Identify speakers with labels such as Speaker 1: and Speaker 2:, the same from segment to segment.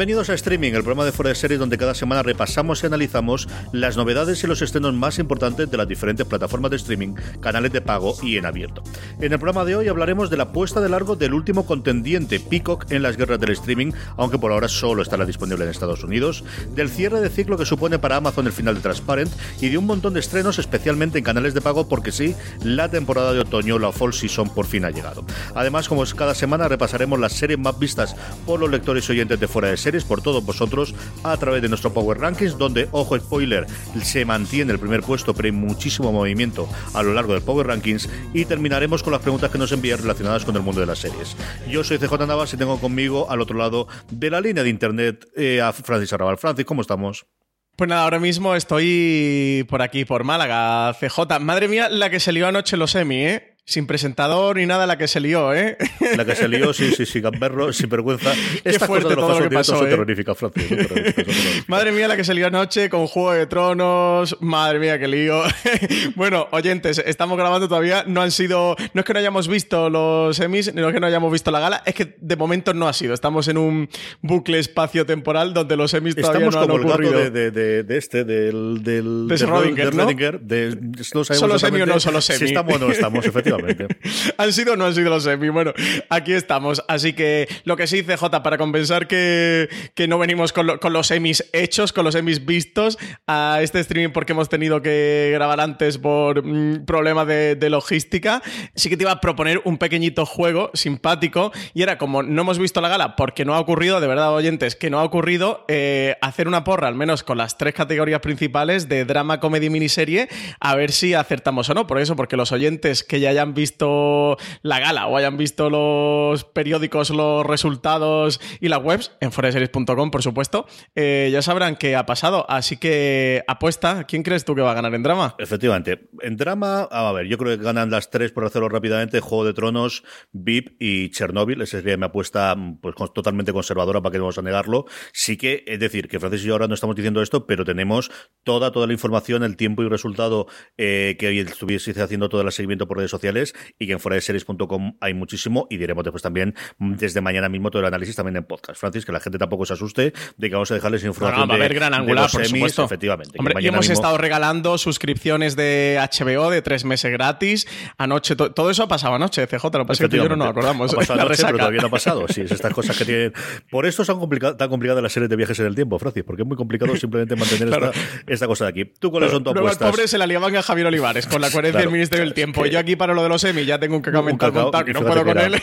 Speaker 1: Bienvenidos a Streaming, el programa de Fuera de Series donde cada semana repasamos y analizamos las novedades y los estrenos más importantes de las diferentes plataformas de streaming, canales de pago y en abierto. En el programa de hoy hablaremos de la puesta de largo del último contendiente, Peacock, en las guerras del streaming, aunque por ahora solo estará disponible en Estados Unidos, del cierre de ciclo que supone para Amazon el final de Transparent y de un montón de estrenos, especialmente en canales de pago, porque sí, la temporada de otoño, la Fall Season, por fin ha llegado. Además, como es cada semana, repasaremos las series más vistas por los lectores y oyentes de Fuera de Series, por todos vosotros, a través de nuestro Power Rankings, donde, ojo spoiler, se mantiene el primer puesto, pero hay muchísimo movimiento a lo largo del Power Rankings, y terminaremos con las preguntas que nos envían relacionadas con el mundo de las series. Yo soy CJ Navas y tengo conmigo al otro lado de la línea de internet eh, a Francis Arrabal. Francis, ¿cómo estamos?
Speaker 2: Pues nada, ahora mismo estoy por aquí, por Málaga, CJ. Madre mía, la que se lió anoche los Emmy, ¿eh? Sin presentador ni nada, la que se lió, ¿eh?
Speaker 1: La que se lió, sí, sí, sí, gamberro, sin vergüenza. Estas
Speaker 2: fuerte
Speaker 1: cosas
Speaker 2: todo lo que pasó, ¿eh?
Speaker 1: terroríficas, Francis.
Speaker 2: Madre mía, la que se lió anoche con Juego de Tronos. Madre mía, qué lío. bueno, oyentes, estamos grabando todavía. No han sido. No es que no hayamos visto los Emmys, no es que no hayamos visto la gala, es que de momento no ha sido. Estamos en un bucle espacio-temporal donde los Emmys todavía
Speaker 1: Estamos
Speaker 2: no han
Speaker 1: como el gato de, de, este, del... del
Speaker 2: De
Speaker 1: de
Speaker 2: Schrödinger, ¿no?
Speaker 1: Schrödinger, de- no sabemos
Speaker 2: ¿Solo semi o no solo
Speaker 1: Si estamos o no estamos, efectivamente.
Speaker 2: ¿Han sido o no han sido los semi? Bueno, aquí estamos. Así que lo que sí, CJ, para compensar que, que no venimos con, lo- con los semis hechos, con los semis vistos a este streaming porque hemos tenido que grabar antes por mm, problema de, logística, sí que te iba a proponer un pequeñito juego simpático y era como no hemos visto la gala porque no ha ocurrido, de verdad, oyentes, que no ha ocurrido, eh, hacer una porra, al menos con las tres categorías principales de drama, comedia y miniserie, a ver si acertamos o no. Por eso, porque los oyentes que ya hayan visto la gala o hayan visto los periódicos, los resultados y las webs, en foreseries.com, por supuesto, eh, ya sabrán qué ha pasado. Así que apuesta, ¿quién crees tú que va a ganar en drama?
Speaker 1: Efectivamente. En drama, a ver, yo creo que ganan las tres, por hacerlo rápidamente, Juego de Tronos, VIP y Chernobyl. Esa sería mi apuesta pues, totalmente conservadora, para que no vamos a negarlo. Sí que, es decir, que Francis y yo ahora no estamos diciendo esto, pero tenemos toda, toda la información, el tiempo y resultado eh, que estuviese haciendo todo el seguimiento por redes sociales y que en fuera de series.com hay muchísimo y diremos después también mm, desde mañana mismo todo el análisis también en podcast. Francis, que la gente tampoco se asuste de que vamos a dejarles información
Speaker 2: no, va a
Speaker 1: de-
Speaker 2: haber gran angular,
Speaker 1: los
Speaker 2: por
Speaker 1: semis,
Speaker 2: supuesto.
Speaker 1: efectivamente.
Speaker 2: Hombre, y hemos
Speaker 1: mismo-
Speaker 2: estado regalando suscripciones de HBO de tres meses gratis. Anoche, to- todo eso ha pasado anoche, CJ. Lo pasa que tú y yo no nos acordamos.
Speaker 1: Ha pasado
Speaker 2: La
Speaker 1: anoche, pero todavía no ha pasado. Sí, es estas cosas que tienen. Por eso son complica- tan complicadas las series de viajes en el tiempo, Francis, porque es muy complicado simplemente mantener
Speaker 2: Claro.
Speaker 1: esta, esta cosa de aquí. ¿Tú cuáles son tus apuestas?
Speaker 2: pobre se la liaban a Javier Olivares con la coherencia
Speaker 1: Claro.
Speaker 2: del Ministerio del Tiempo.
Speaker 1: que-
Speaker 2: yo aquí para lo de los Emmy ya tengo un cacao mental
Speaker 1: cacao,
Speaker 2: montado que no puedo con
Speaker 1: era.
Speaker 2: él.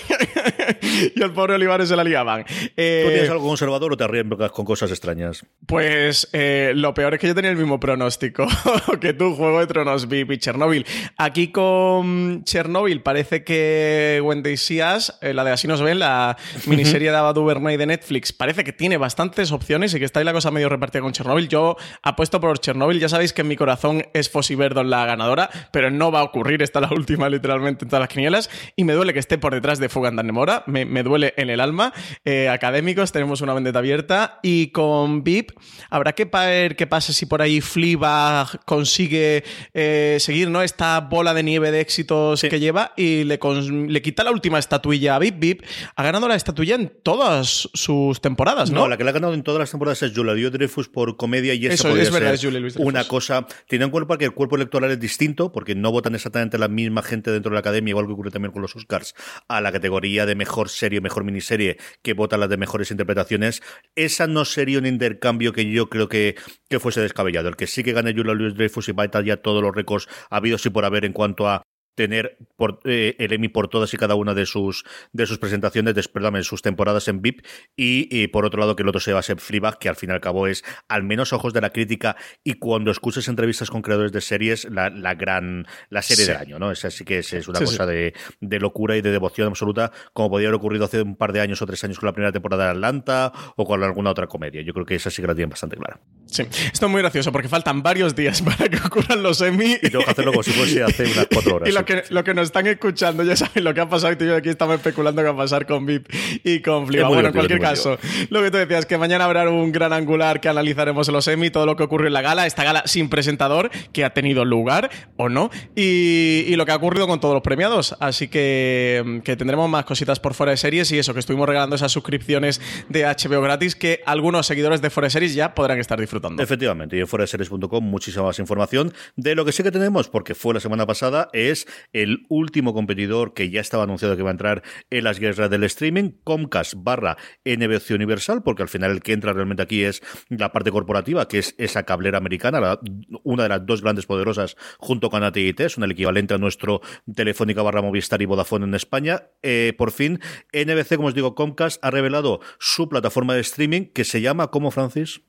Speaker 2: y el pobre Olivares se la liaban. Eh,
Speaker 1: ¿Tú tienes algo conservador o te arriesgas con cosas extrañas?
Speaker 2: Pues eh, lo peor es que yo tenía el mismo pronóstico que tú, Juego de Tronos, VIP y Chernobyl. Aquí con Chernobyl parece que Wendy Sias, eh, la de Así nos ven, la miniserie de Ava DuVernay de Netflix, parece que tiene bastantes opciones y que está ahí la cosa medio repartida con Chernobyl. Yo apuesto por Chernobyl, ya sabéis que en mi corazón es Fossi Verdon la ganadora, pero no va a ocurrir, esta es la última literalmente en todas las quinielas. Y me duele que esté por detrás de Fugan Nemora. Me, me duele en el alma. Eh, académicos, tenemos una vendetta abierta. Y con VIP, habrá que ver qué pasa si por ahí Fleabag consigue eh, seguir ¿no? esta bola de nieve de éxitos que lleva y le, le quita la última estatuilla a VIP. VIP ha ganado la estatuilla en todas sus temporadas, ¿no?
Speaker 1: No, la que la ha ganado en todas las temporadas es Julia Dreyfus por comedia y esa
Speaker 2: Eso, es verdad,
Speaker 1: ser
Speaker 2: es Julia Louis-Dreyfus.
Speaker 1: una cosa. Tiene en cuenta que el cuerpo electoral es distinto, porque no votan exactamente la misma gente dentro de la academia, igual que ocurre también con los Oscars, a la categoría de mejor serie, mejor miniserie, que votan las de mejores interpretaciones. Esa no sería un intercambio que yo creo que, que fuese descabellado. El que sí que gane Julia Louis Dreyfus y va a ya todos los récords habidos y por haber en cuanto a tener por, eh, el Emmy por todas y cada una de sus de sus presentaciones, de, perdón, en sus temporadas en VIP y, y, por otro lado que el otro se va a ser Fleabag, que al fin y al cabo es al menos ojos de la crítica y cuando escuches entrevistas con creadores de series la, la gran la serie
Speaker 2: Sí.
Speaker 1: del año, ¿no? Esa sí que es, es una
Speaker 2: Sí,
Speaker 1: cosa De, de locura y de devoción absoluta, como podría haber ocurrido hace un par de años o tres años con la primera temporada de Atlanta o con alguna otra comedia. Yo creo que esa sí que la tienen bastante clara.
Speaker 2: Sí, esto es muy gracioso porque faltan varios días para que ocurran los Emmy.
Speaker 1: Y tengo que hacerlo como si fuese hace unas cuatro horas.
Speaker 2: Lo que, lo que nos están escuchando ya saben lo que ha pasado y tú y yo aquí estamos especulando qué va a pasar con VIP y con
Speaker 1: muy
Speaker 2: Bueno, en cualquier caso, lo que tú decías, que mañana habrá un gran angular que analizaremos en los Emmy, todo lo que ocurre en la gala, esta gala sin presentador que ha tenido lugar o no, y, y lo que ha ocurrido con todos los premiados. Así que, que tendremos más cositas por fuera de series y eso, que estuvimos regalando esas suscripciones de HBO gratis que algunos seguidores de fuera de series ya podrán estar disfrutando.
Speaker 1: Efectivamente, y en foraseries.com muchísima más información. De lo que sí que tenemos, porque fue la semana pasada, es el último competidor que ya estaba anunciado que va a entrar en las guerras del streaming, Comcast barra NBC Universal, porque al final el que entra realmente aquí es la parte corporativa, que es esa cablera americana, la- una de las dos grandes poderosas junto con AT&T, son el equivalente a nuestro Telefónica barra Movistar y Vodafone en España. Eh, por fin, NBC, como os digo, Comcast ha revelado su plataforma de streaming que se llama, ¿cómo, Francis?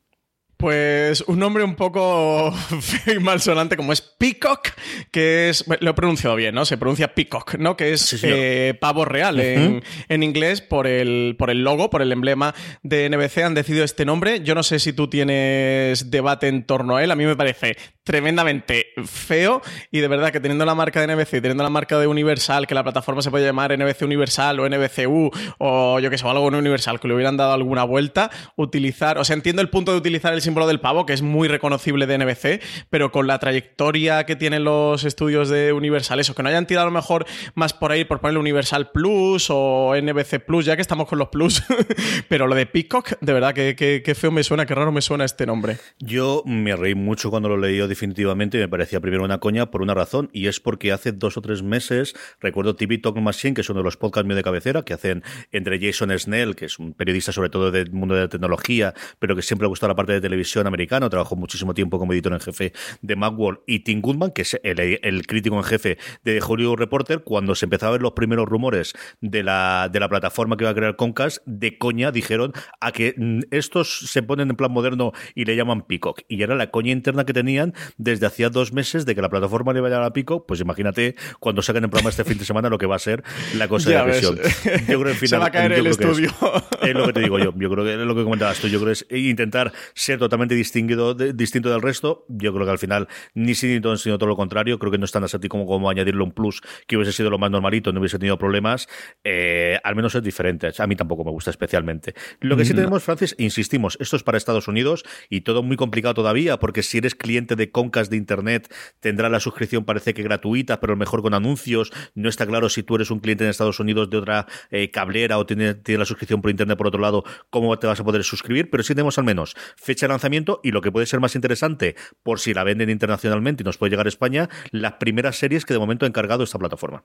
Speaker 2: Pues un nombre un poco feo y malsonante como es Peacock, que es, lo he pronunciado bien, ¿no? Se pronuncia Peacock, ¿no? Que es
Speaker 1: Sí,
Speaker 2: eh, pavo real en, en inglés por el, por el logo, por el emblema de NBC. Han decidido este nombre. Yo no sé si tú tienes debate en torno a él. A mí me parece tremendamente feo y de verdad que teniendo la marca de NBC, teniendo la marca de Universal, que la plataforma se puede llamar NBC Universal o NBCU o yo que sé, o algo no Universal, que le hubieran dado alguna vuelta, utilizar, o sea, entiendo el punto de utilizar el símbolo del pavo, que es muy reconocible de NBC, pero con la trayectoria que tienen los estudios de Universal, eso, que no hayan tirado a lo mejor más por ahí por ponerle Universal Plus o NBC Plus, ya que estamos con los Plus, pero lo de Peacock, de verdad, que, que- que feo me suena, que raro me suena este nombre.
Speaker 1: Yo me reí mucho cuando lo leí definitivamente y me parecía primero una coña por una razón y es porque hace dos o tres meses recuerdo TV Talk Machine, que es uno de los podcasts míos de cabecera que hacen entre Jason Snell, que es un periodista sobre todo del mundo de la tecnología, pero que siempre le gustó la parte de televisión americana, trabajó muchísimo tiempo como editor en jefe de Macworld y Tim Goodman, que es el, el crítico en jefe de Hollywood Reporter, cuando se empezaban a ver los primeros rumores de la, de la plataforma que iba a crear Comcast, de coña dijeron a que mm, estos se ponen en plan moderno y le llaman Peacock. Y era la coña interna que tenían desde hacía dos meses de que la plataforma le iba a llamar a Peacock, pues imagínate cuando saquen el programa este fin de semana lo que va a ser la cosa
Speaker 2: Ya
Speaker 1: de la
Speaker 2: ves.
Speaker 1: visión. Yo creo que al
Speaker 2: Se
Speaker 1: final-
Speaker 2: va a caer el
Speaker 1: que es-
Speaker 2: estudio.
Speaker 1: es lo que te digo yo. Yo creo que es lo que comentabas tú. Yo creo que es intentar ser totalmente distinguido, de- distinto del resto. Yo creo que al final ni todo, sino todo lo contrario. Creo que no es tan así como, como añadirle un plus que hubiese sido lo más normalito, no hubiese tenido problemas. Eh, al menos es diferente. A mí tampoco me gusta especialmente. Lo que sí tenemos, Francis, insistimos, esto es para Estados Unidos y todo muy complicado todavía, porque si eres cliente de Comcast de Internet, tendrá la suscripción, parece que gratuita, pero a lo mejor con anuncios. No está claro si tú eres un cliente en Estados Unidos de otra eh, cablera o tienes tiene la suscripción por Internet por otro lado, cómo te vas a poder suscribir, pero sí tenemos al menos fecha de lanzamiento y lo que puede ser más interesante, por si la venden internacionalmente y nos puede llegar a España, las primeras series que de momento ha encargado esta plataforma.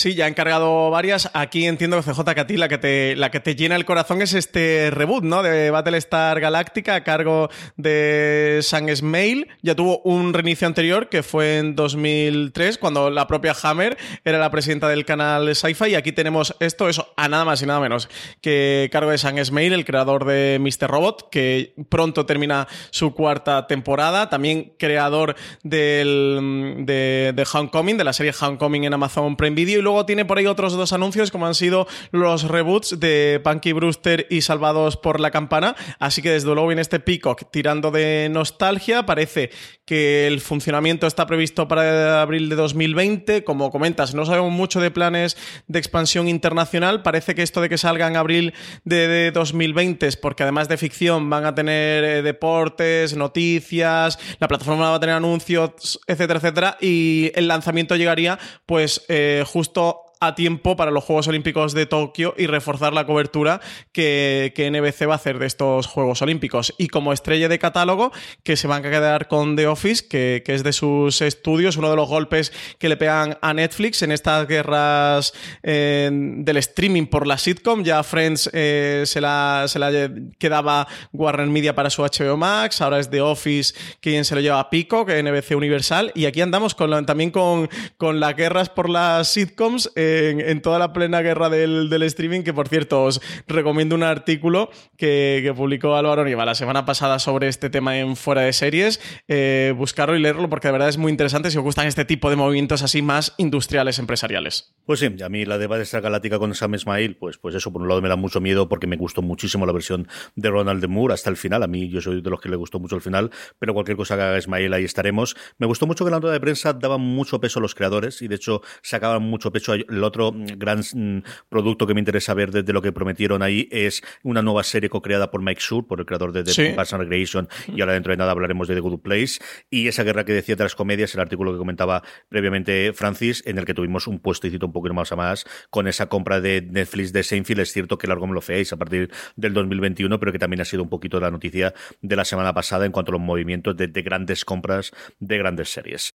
Speaker 2: Sí, ya he encargado varias. Aquí entiendo, CJ, que a ti la que te, la que te llena el corazón es este reboot, ¿no? De Battlestar Galactica a cargo de Sam Esmail. Ya tuvo un reinicio anterior que fue en 2003, cuando la propia Hammer era la presidenta del canal Sci-Fi. Y aquí tenemos esto, eso, a nada más y nada menos que cargo de Sam Esmail, el creador de Mr. Robot, que pronto termina su cuarta temporada. También creador del, de, de Homecoming, de la serie Homecoming en Amazon Prime Video. Y luego luego tiene por ahí otros dos anuncios, como han sido los reboots de Punky Brewster y Salvados por la Campana. Así que desde luego viene este Peacock tirando de nostalgia. Parece que el funcionamiento está previsto para abril de 2020. Como comentas, no sabemos mucho de planes de expansión internacional. Parece que esto de que salga en abril de, 2020 es porque además de ficción van a tener eh, deportes, noticias, la plataforma va a tener anuncios, etcétera, etcétera. Y el lanzamiento llegaría pues eh, justo 人 a tiempo para los Juegos Olímpicos de Tokio y reforzar la cobertura que, NBC va a hacer de estos Juegos Olímpicos. Y como estrella de catálogo, que se van a quedar con The Office, que, es de sus estudios, uno de los golpes que le pegan a Netflix en estas guerras eh, del streaming por la sitcom. Ya Friends eh, se, la, se la quedaba Warner Media para su HBO Max, ahora es The Office quien se lo lleva a Pico, que NBC Universal. Y aquí andamos también con, con las guerras por las sitcoms. Eh, en, toda la plena guerra del, streaming, que por cierto os recomiendo un artículo que, publicó Álvaro Niva la semana pasada sobre este tema en Fuera de Series. Eh, buscarlo y leerlo porque de verdad es muy interesante si os gustan este tipo de movimientos así más industriales, empresariales.
Speaker 1: Pues sí, a mí la de esta Galáctica con Sam Ismail, pues, pues eso por un lado me da mucho miedo porque me gustó muchísimo la versión de Ronald de Moore hasta el final. A mí yo soy de los que le gustó mucho el final, pero cualquier cosa que haga Ismail ahí estaremos. Me gustó mucho que la nota de prensa daba mucho peso a los creadores y de hecho sacaban mucho peso a el otro gran mm, producto que me interesa ver desde lo que prometieron ahí es una nueva serie co-creada por Mike Schur, por el creador de The sí. Parks and Recreation, y ahora dentro de nada hablaremos de The Good Place. Y esa guerra que decía de las comedias, el artículo que comentaba previamente Francis, en el que tuvimos un puestecito un poquito más a más con esa compra de Netflix de Seinfeld. Es cierto que largo me lo feáis a partir del 2021, pero que también ha sido un poquito la noticia de la semana pasada en cuanto a los movimientos de grandes compras de grandes series.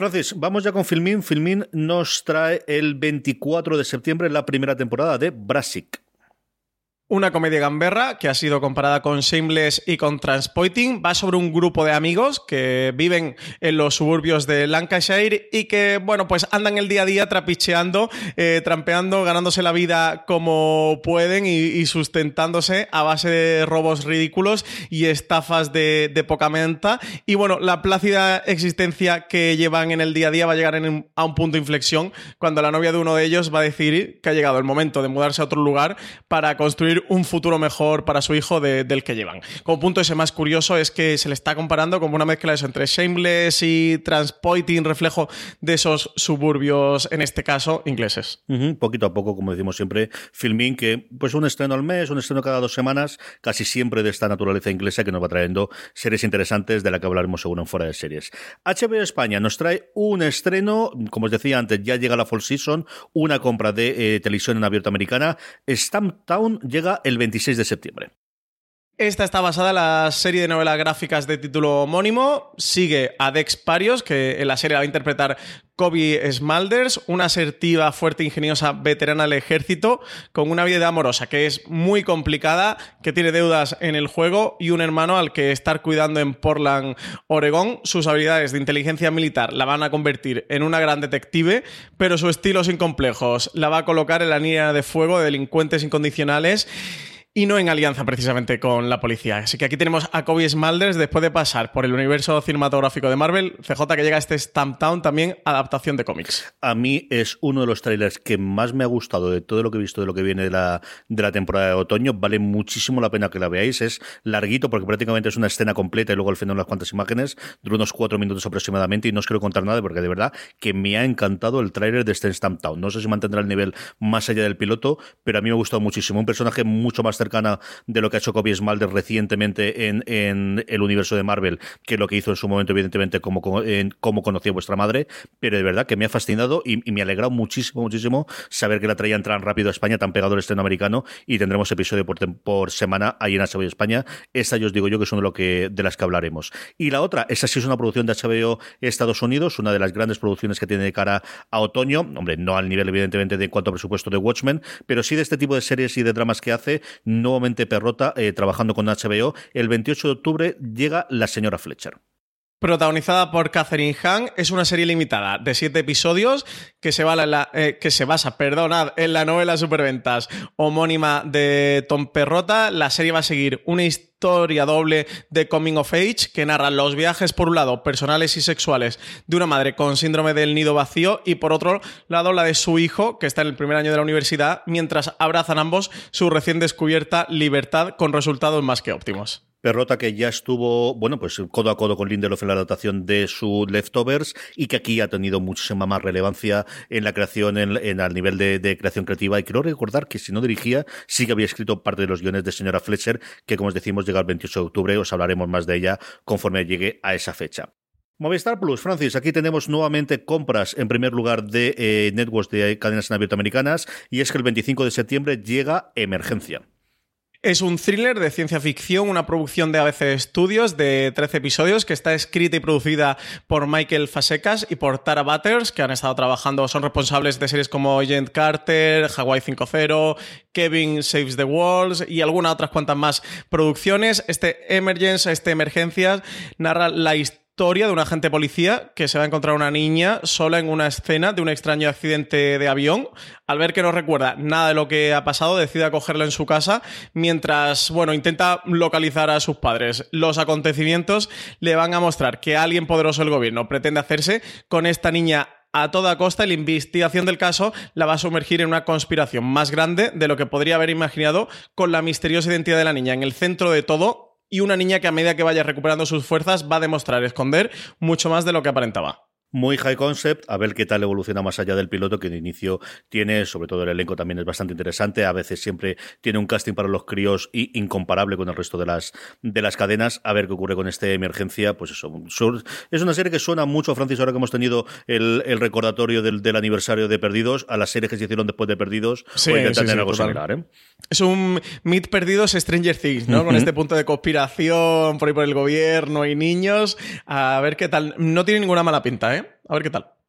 Speaker 1: Francis, vamos ya con Filmin. Filmin nos trae el 24 de septiembre la primera temporada de Brassic.
Speaker 2: Una comedia gamberra que ha sido comparada con Shameless y con Transpoiting. Va sobre un grupo de amigos que viven en los suburbios de Lancashire y que, bueno, pues andan el día a día trapicheando, eh, trampeando, ganándose la vida como pueden y, sustentándose a base de robos ridículos y estafas de, poca menta. Y bueno, la plácida existencia que llevan en el día a día va a llegar a un punto de inflexión cuando la novia de uno de ellos va a decir que ha llegado el momento de mudarse a otro lugar para construir un futuro mejor para su hijo del que llevan. Como punto ese más curioso es que se le está comparando como una mezcla de eso entre Shameless y Transpoiting, reflejo de esos suburbios, en este caso, ingleses.
Speaker 1: Poquito a poco, como decimos siempre, filming que pues un estreno al mes, un estreno cada dos semanas, casi siempre de esta naturaleza inglesa que nos va trayendo series interesantes de la que hablaremos seguro en fuera de series. HBO España nos trae un estreno, como os decía antes, ya llega la Fall Season, una compra de eh, televisión en abierto americana. Stamptown llega el 26 de septiembre.
Speaker 2: Esta está basada en la serie de novelas gráficas de título homónimo. Sigue a Dex Parios, que en la serie va a interpretar Kobe Smulders, una asertiva, fuerte, ingeniosa veterana del ejército, con una vida amorosa que es muy complicada, que tiene deudas en el juego y un hermano al que estar cuidando en Portland, Oregón. Sus habilidades de inteligencia militar la van a convertir en una gran detective, pero su estilo sin complejos la va a colocar en la línea de fuego de delincuentes incondicionales y no en alianza precisamente con la policía. Así que aquí tenemos a Kobe Smulders después de pasar por el universo cinematográfico de Marvel, CJ que llega a este Stamptown también adaptación de cómics.
Speaker 1: A mí es uno de los trailers que más me ha gustado de todo lo que he visto de lo que viene de la, de la temporada de otoño. Vale muchísimo la pena que la veáis. Es larguito porque prácticamente es una escena completa y luego al final unas cuantas imágenes. Dura unos cuatro minutos aproximadamente y no os quiero contar nada porque de verdad que me ha encantado el trailer de este Stamptown. No sé si mantendrá el nivel más allá del piloto, pero a mí me ha gustado muchísimo. Un personaje mucho más cercana de lo que ha hecho Kobe Smulders recientemente en, el universo de Marvel que lo que hizo en su momento, evidentemente, como, como conoció vuestra madre, pero de verdad que me ha fascinado y, me ha alegrado muchísimo, muchísimo saber que la traían tan rápido a España, tan pegado al estreno americano y tendremos episodio por, por semana ahí en HBO España. Esta yo os digo yo que son de, lo que, de las que hablaremos. Y la otra, esa sí es una producción de HBO Estados Unidos, una de las grandes producciones que tiene de cara a otoño, hombre, no al nivel evidentemente de cuanto presupuesto de Watchmen, pero sí de este tipo de series y de dramas que hace, nuevamente Perrota, eh, trabajando con HBO. El 28 de octubre llega La señora Fletcher.
Speaker 2: protagonizada por Catherine Hahn. Es una serie limitada de siete episodios que se, la, eh, que se basa en la novela Superventas homónima de Tom Perrota. La serie va a seguir una historia doble de Coming of Age que narra los viajes, por un lado, personales y sexuales de una madre con síndrome del nido vacío y por otro lado la de su hijo, que está en el primer año de la universidad, mientras abrazan ambos su recién descubierta libertad con resultados más que óptimos.
Speaker 1: Perrota que ya estuvo, bueno, pues codo a codo con Lindelof en la adaptación de su Leftovers y que aquí ha tenido muchísima más relevancia en la creación, en, en al nivel de, de, creación creativa. Y quiero recordar que si no dirigía, sí que había escrito parte de los guiones de señora Fletcher, que como os decimos llega el 28 de octubre, os hablaremos más de ella conforme llegue a esa fecha. Movistar Plus, Francis, aquí tenemos nuevamente compras en primer lugar de eh, networks de cadenas en abierto americanas y es que el 25 de septiembre llega Emergencia.
Speaker 2: Es un thriller de ciencia ficción, una producción de ABC Studios de 13 episodios que está escrita y producida por Michael Fasekas y por Tara Butters, que han estado trabajando, son responsables de series como Agent Carter, Hawaii 5.0, Kevin Saves the Walls y algunas otras cuantas más producciones. Este Emergence, este Emergencias, narra la historia historia de un agente policía que se va a encontrar una niña sola en una escena de un extraño accidente de avión. Al ver que no recuerda nada de lo que ha pasado, decide acogerla en su casa mientras, bueno, intenta localizar a sus padres. Los acontecimientos le van a mostrar que alguien poderoso del gobierno pretende hacerse con esta niña a toda costa la investigación del caso la va a sumergir en una conspiración más grande de lo que podría haber imaginado con la misteriosa identidad de la niña en el centro de todo y una niña que a medida que vaya recuperando sus fuerzas va a demostrar esconder mucho más de lo que aparentaba.
Speaker 1: Muy high concept, a ver qué tal evoluciona más allá del piloto, que de inicio tiene, sobre todo el elenco también es bastante interesante, a veces siempre tiene un casting para los críos y incomparable con el resto de las, de las cadenas, a ver qué ocurre con esta emergencia, pues eso, es una serie que suena mucho, Francis, ahora que hemos tenido el, el recordatorio del, del, aniversario de Perdidos, a las series que se hicieron después de Perdidos,
Speaker 2: sí, sí, sí,
Speaker 1: algo similar, ¿eh?
Speaker 2: Es un Meet Perdidos Stranger Things, ¿no? Con este punto de conspiración por ahí por el gobierno y niños, a ver qué tal. No tiene ninguna mala pinta, ¿eh? A ver qué tal.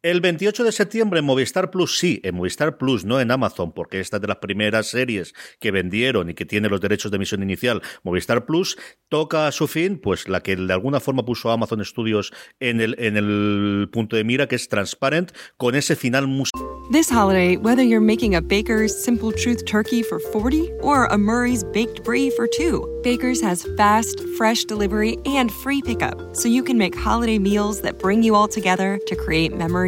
Speaker 1: El 28 de septiembre en Movistar Plus, sí, en Movistar Plus, no en Amazon, porque esta es de las primeras series que vendieron y que tiene los derechos de emisión inicial. Movistar Plus toca a su fin, pues la que de alguna forma puso a Amazon Studios en el, en el punto de mira, que es Transparent, con ese final musical.
Speaker 3: This holiday, whether you're making a Baker's Simple Truth turkey for 40 or a Murray's Baked Brie for two, Baker's has fast, fresh delivery and free pickup, so you can make holiday meals that bring you all together to create memories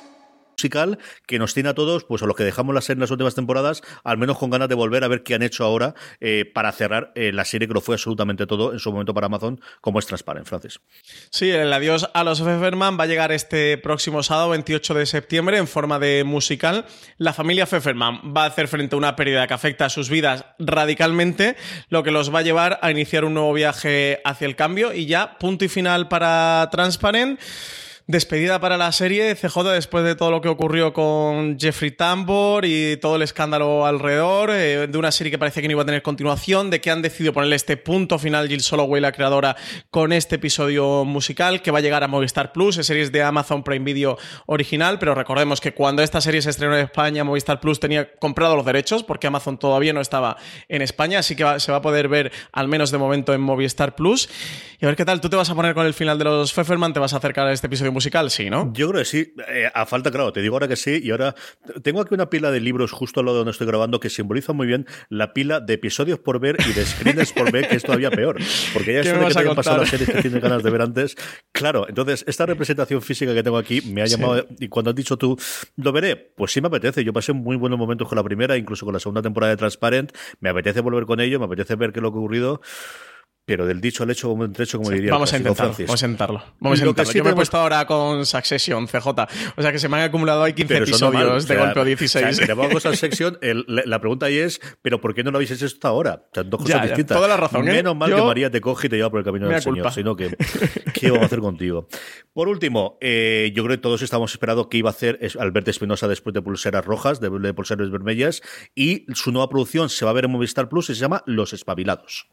Speaker 1: que nos tiene a todos, pues a los que dejamos la serie en las últimas temporadas, al menos con ganas de volver a ver qué han hecho ahora eh, para cerrar eh, la serie que lo fue absolutamente todo en su momento para Amazon, como es Transparent, Francis.
Speaker 2: Sí, el adiós a los Pfefferman va a llegar este próximo sábado 28 de septiembre en forma de musical. La familia Pfefferman va a hacer frente a una pérdida que afecta a sus vidas radicalmente, lo que los va a llevar a iniciar un nuevo viaje hacia el cambio y ya punto y final para Transparent. Despedida para la serie CJ después de todo lo que ocurrió con Jeffrey Tambor y todo el escándalo alrededor, eh, de una serie que parece que no iba a tener continuación, de que han decidido ponerle este punto final Jill Soloway, la creadora, con este episodio musical que va a llegar a Movistar Plus, es series de Amazon Prime Video original, pero recordemos que cuando esta serie se estrenó en España, Movistar Plus tenía comprado los derechos porque Amazon todavía no estaba en España, así que se va a poder ver al menos de momento en Movistar Plus. Y a ver qué tal, tú te vas a poner con el final de los Pfefferman, te vas a acercar a este episodio musical, sí, ¿no?
Speaker 1: Yo creo que sí. Eh, a falta, claro, te digo ahora que sí. Y ahora tengo aquí una pila de libros justo al lado de donde estoy grabando que simboliza muy bien la pila de episodios por ver y de screeners por ver, que es todavía peor. Porque ya
Speaker 2: ¿Qué
Speaker 1: esto
Speaker 2: me
Speaker 1: de
Speaker 2: vas
Speaker 1: que te hayan pasado las series que tienes ganas de ver antes. Claro, entonces esta representación física que tengo aquí me ha llamado. Y cuando has dicho tú, ¿lo veré? Pues sí me apetece. Yo pasé muy buenos momentos con la primera, incluso con la segunda temporada de Transparent. Me apetece volver con ello, me apetece ver qué es lo que ha ocurrido. Pero del dicho al hecho, como un trecho, como
Speaker 2: Sí,
Speaker 1: diría el
Speaker 2: vamos a intentarlo, vamos a intentarlo. Vamos a intentarlo.
Speaker 1: sí
Speaker 2: Yo me he puesto ahora con Succession, CJ. O sea que se me han acumulado ahí 15
Speaker 1: Pero eso no
Speaker 2: episodios
Speaker 1: mal, o
Speaker 2: de
Speaker 1: sea,
Speaker 2: golpe o
Speaker 1: O
Speaker 2: 16.
Speaker 1: sea, si te pongo cosas section, el- la, pregunta ahí es, ¿pero por qué no lo habéis hecho hasta ahora? O sea, dos cosas
Speaker 2: Ya, ya,
Speaker 1: distintas.
Speaker 2: toda la razón, ¿eh?
Speaker 1: Menos mal
Speaker 2: Yo-
Speaker 1: que María te coge y te lleva por el camino del Señor, sino que, ¿qué vamos a hacer contigo? Por último, eh, yo creo que todos estábamos esperando qué iba a hacer Alberto Espinosa después de Pulseras Rojas, de, de Pulseras Vermellas, y su nueva producción se va a ver en Movistar Plus y se llama Los Espabilados.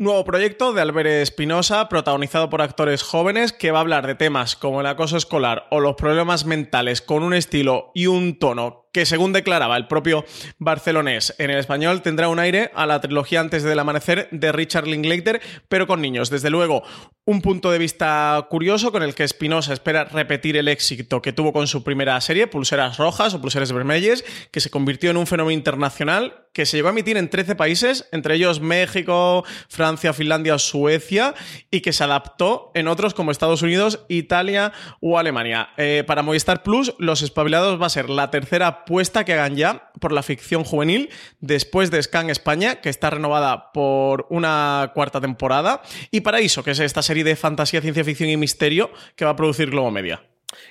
Speaker 2: Nuevo proyecto de Albert Espinosa, protagonizado por actores jóvenes, que va a hablar de temas como el acoso escolar o los problemas mentales con un estilo y un tono que, según declaraba el propio barcelonés en el español, tendrá un aire a la trilogía Antes del Amanecer de Richard Linklater, pero con niños. Desde luego, un punto de vista curioso con el que Espinosa espera repetir el éxito que tuvo con su primera serie, Pulseras Rojas o Pulseras Vermellas, que se convirtió en un fenómeno internacional que se llegó a emitir en 13 países, entre ellos México, Francia, Finlandia Suecia, y que se adaptó en otros como Estados Unidos, Italia o Alemania. Eh, para Movistar Plus, Los Espabilados va a ser la tercera apuesta que hagan ya por la ficción juvenil después de Scan España, que está renovada por una cuarta temporada, y Paraíso, que es esta serie de fantasía, ciencia ficción y misterio que va a producir Globo Media.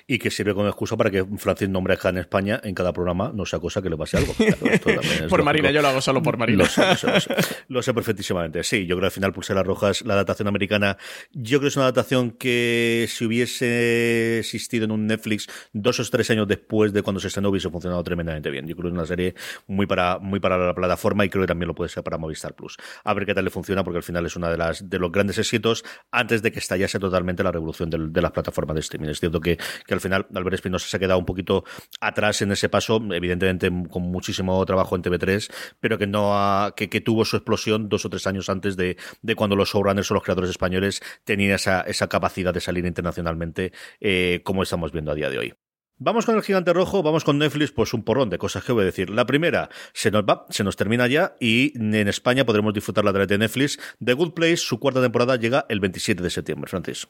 Speaker 1: Y que sirve como excusa para que Francis nombre a en España en cada programa, no sea cosa que le pase algo. Claro, esto también es
Speaker 2: Por. Marina, yo lo hago solo por Marina.
Speaker 1: Lo sé, lo sé, lo sé. Lo sé perfectísimamente. Sí, yo creo que al final Pulseras Rojas, la adaptación americana, yo creo que es una adaptación que si hubiese existido en un Netflix dos o tres años después de cuando se estrenó hubiese funcionado tremendamente bien. Yo creo que es una serie muy para, muy para la plataforma y creo que también lo puede ser para Movistar Plus. A ver qué tal le funciona porque al final es una de las de los grandes éxitos antes de que estallase totalmente la revolución del- de las plataformas de streaming. Es cierto que, que al final Albert Espinosa se ha quedado un poquito atrás en ese paso, evidentemente con muchísimo trabajo en TV3, pero que no ha, que, tuvo su explosión dos o tres años antes de, de cuando los showrunners o los creadores españoles tenían esa, esa capacidad de salir internacionalmente, eh, como estamos viendo a día de hoy. Vamos con el gigante rojo, vamos con Netflix, pues un porrón de cosas que voy a decir. La primera, se nos va, se nos termina ya y en España podremos disfrutarla a través de Netflix. The Good Place, su cuarta temporada llega el 27 de septiembre, Francis.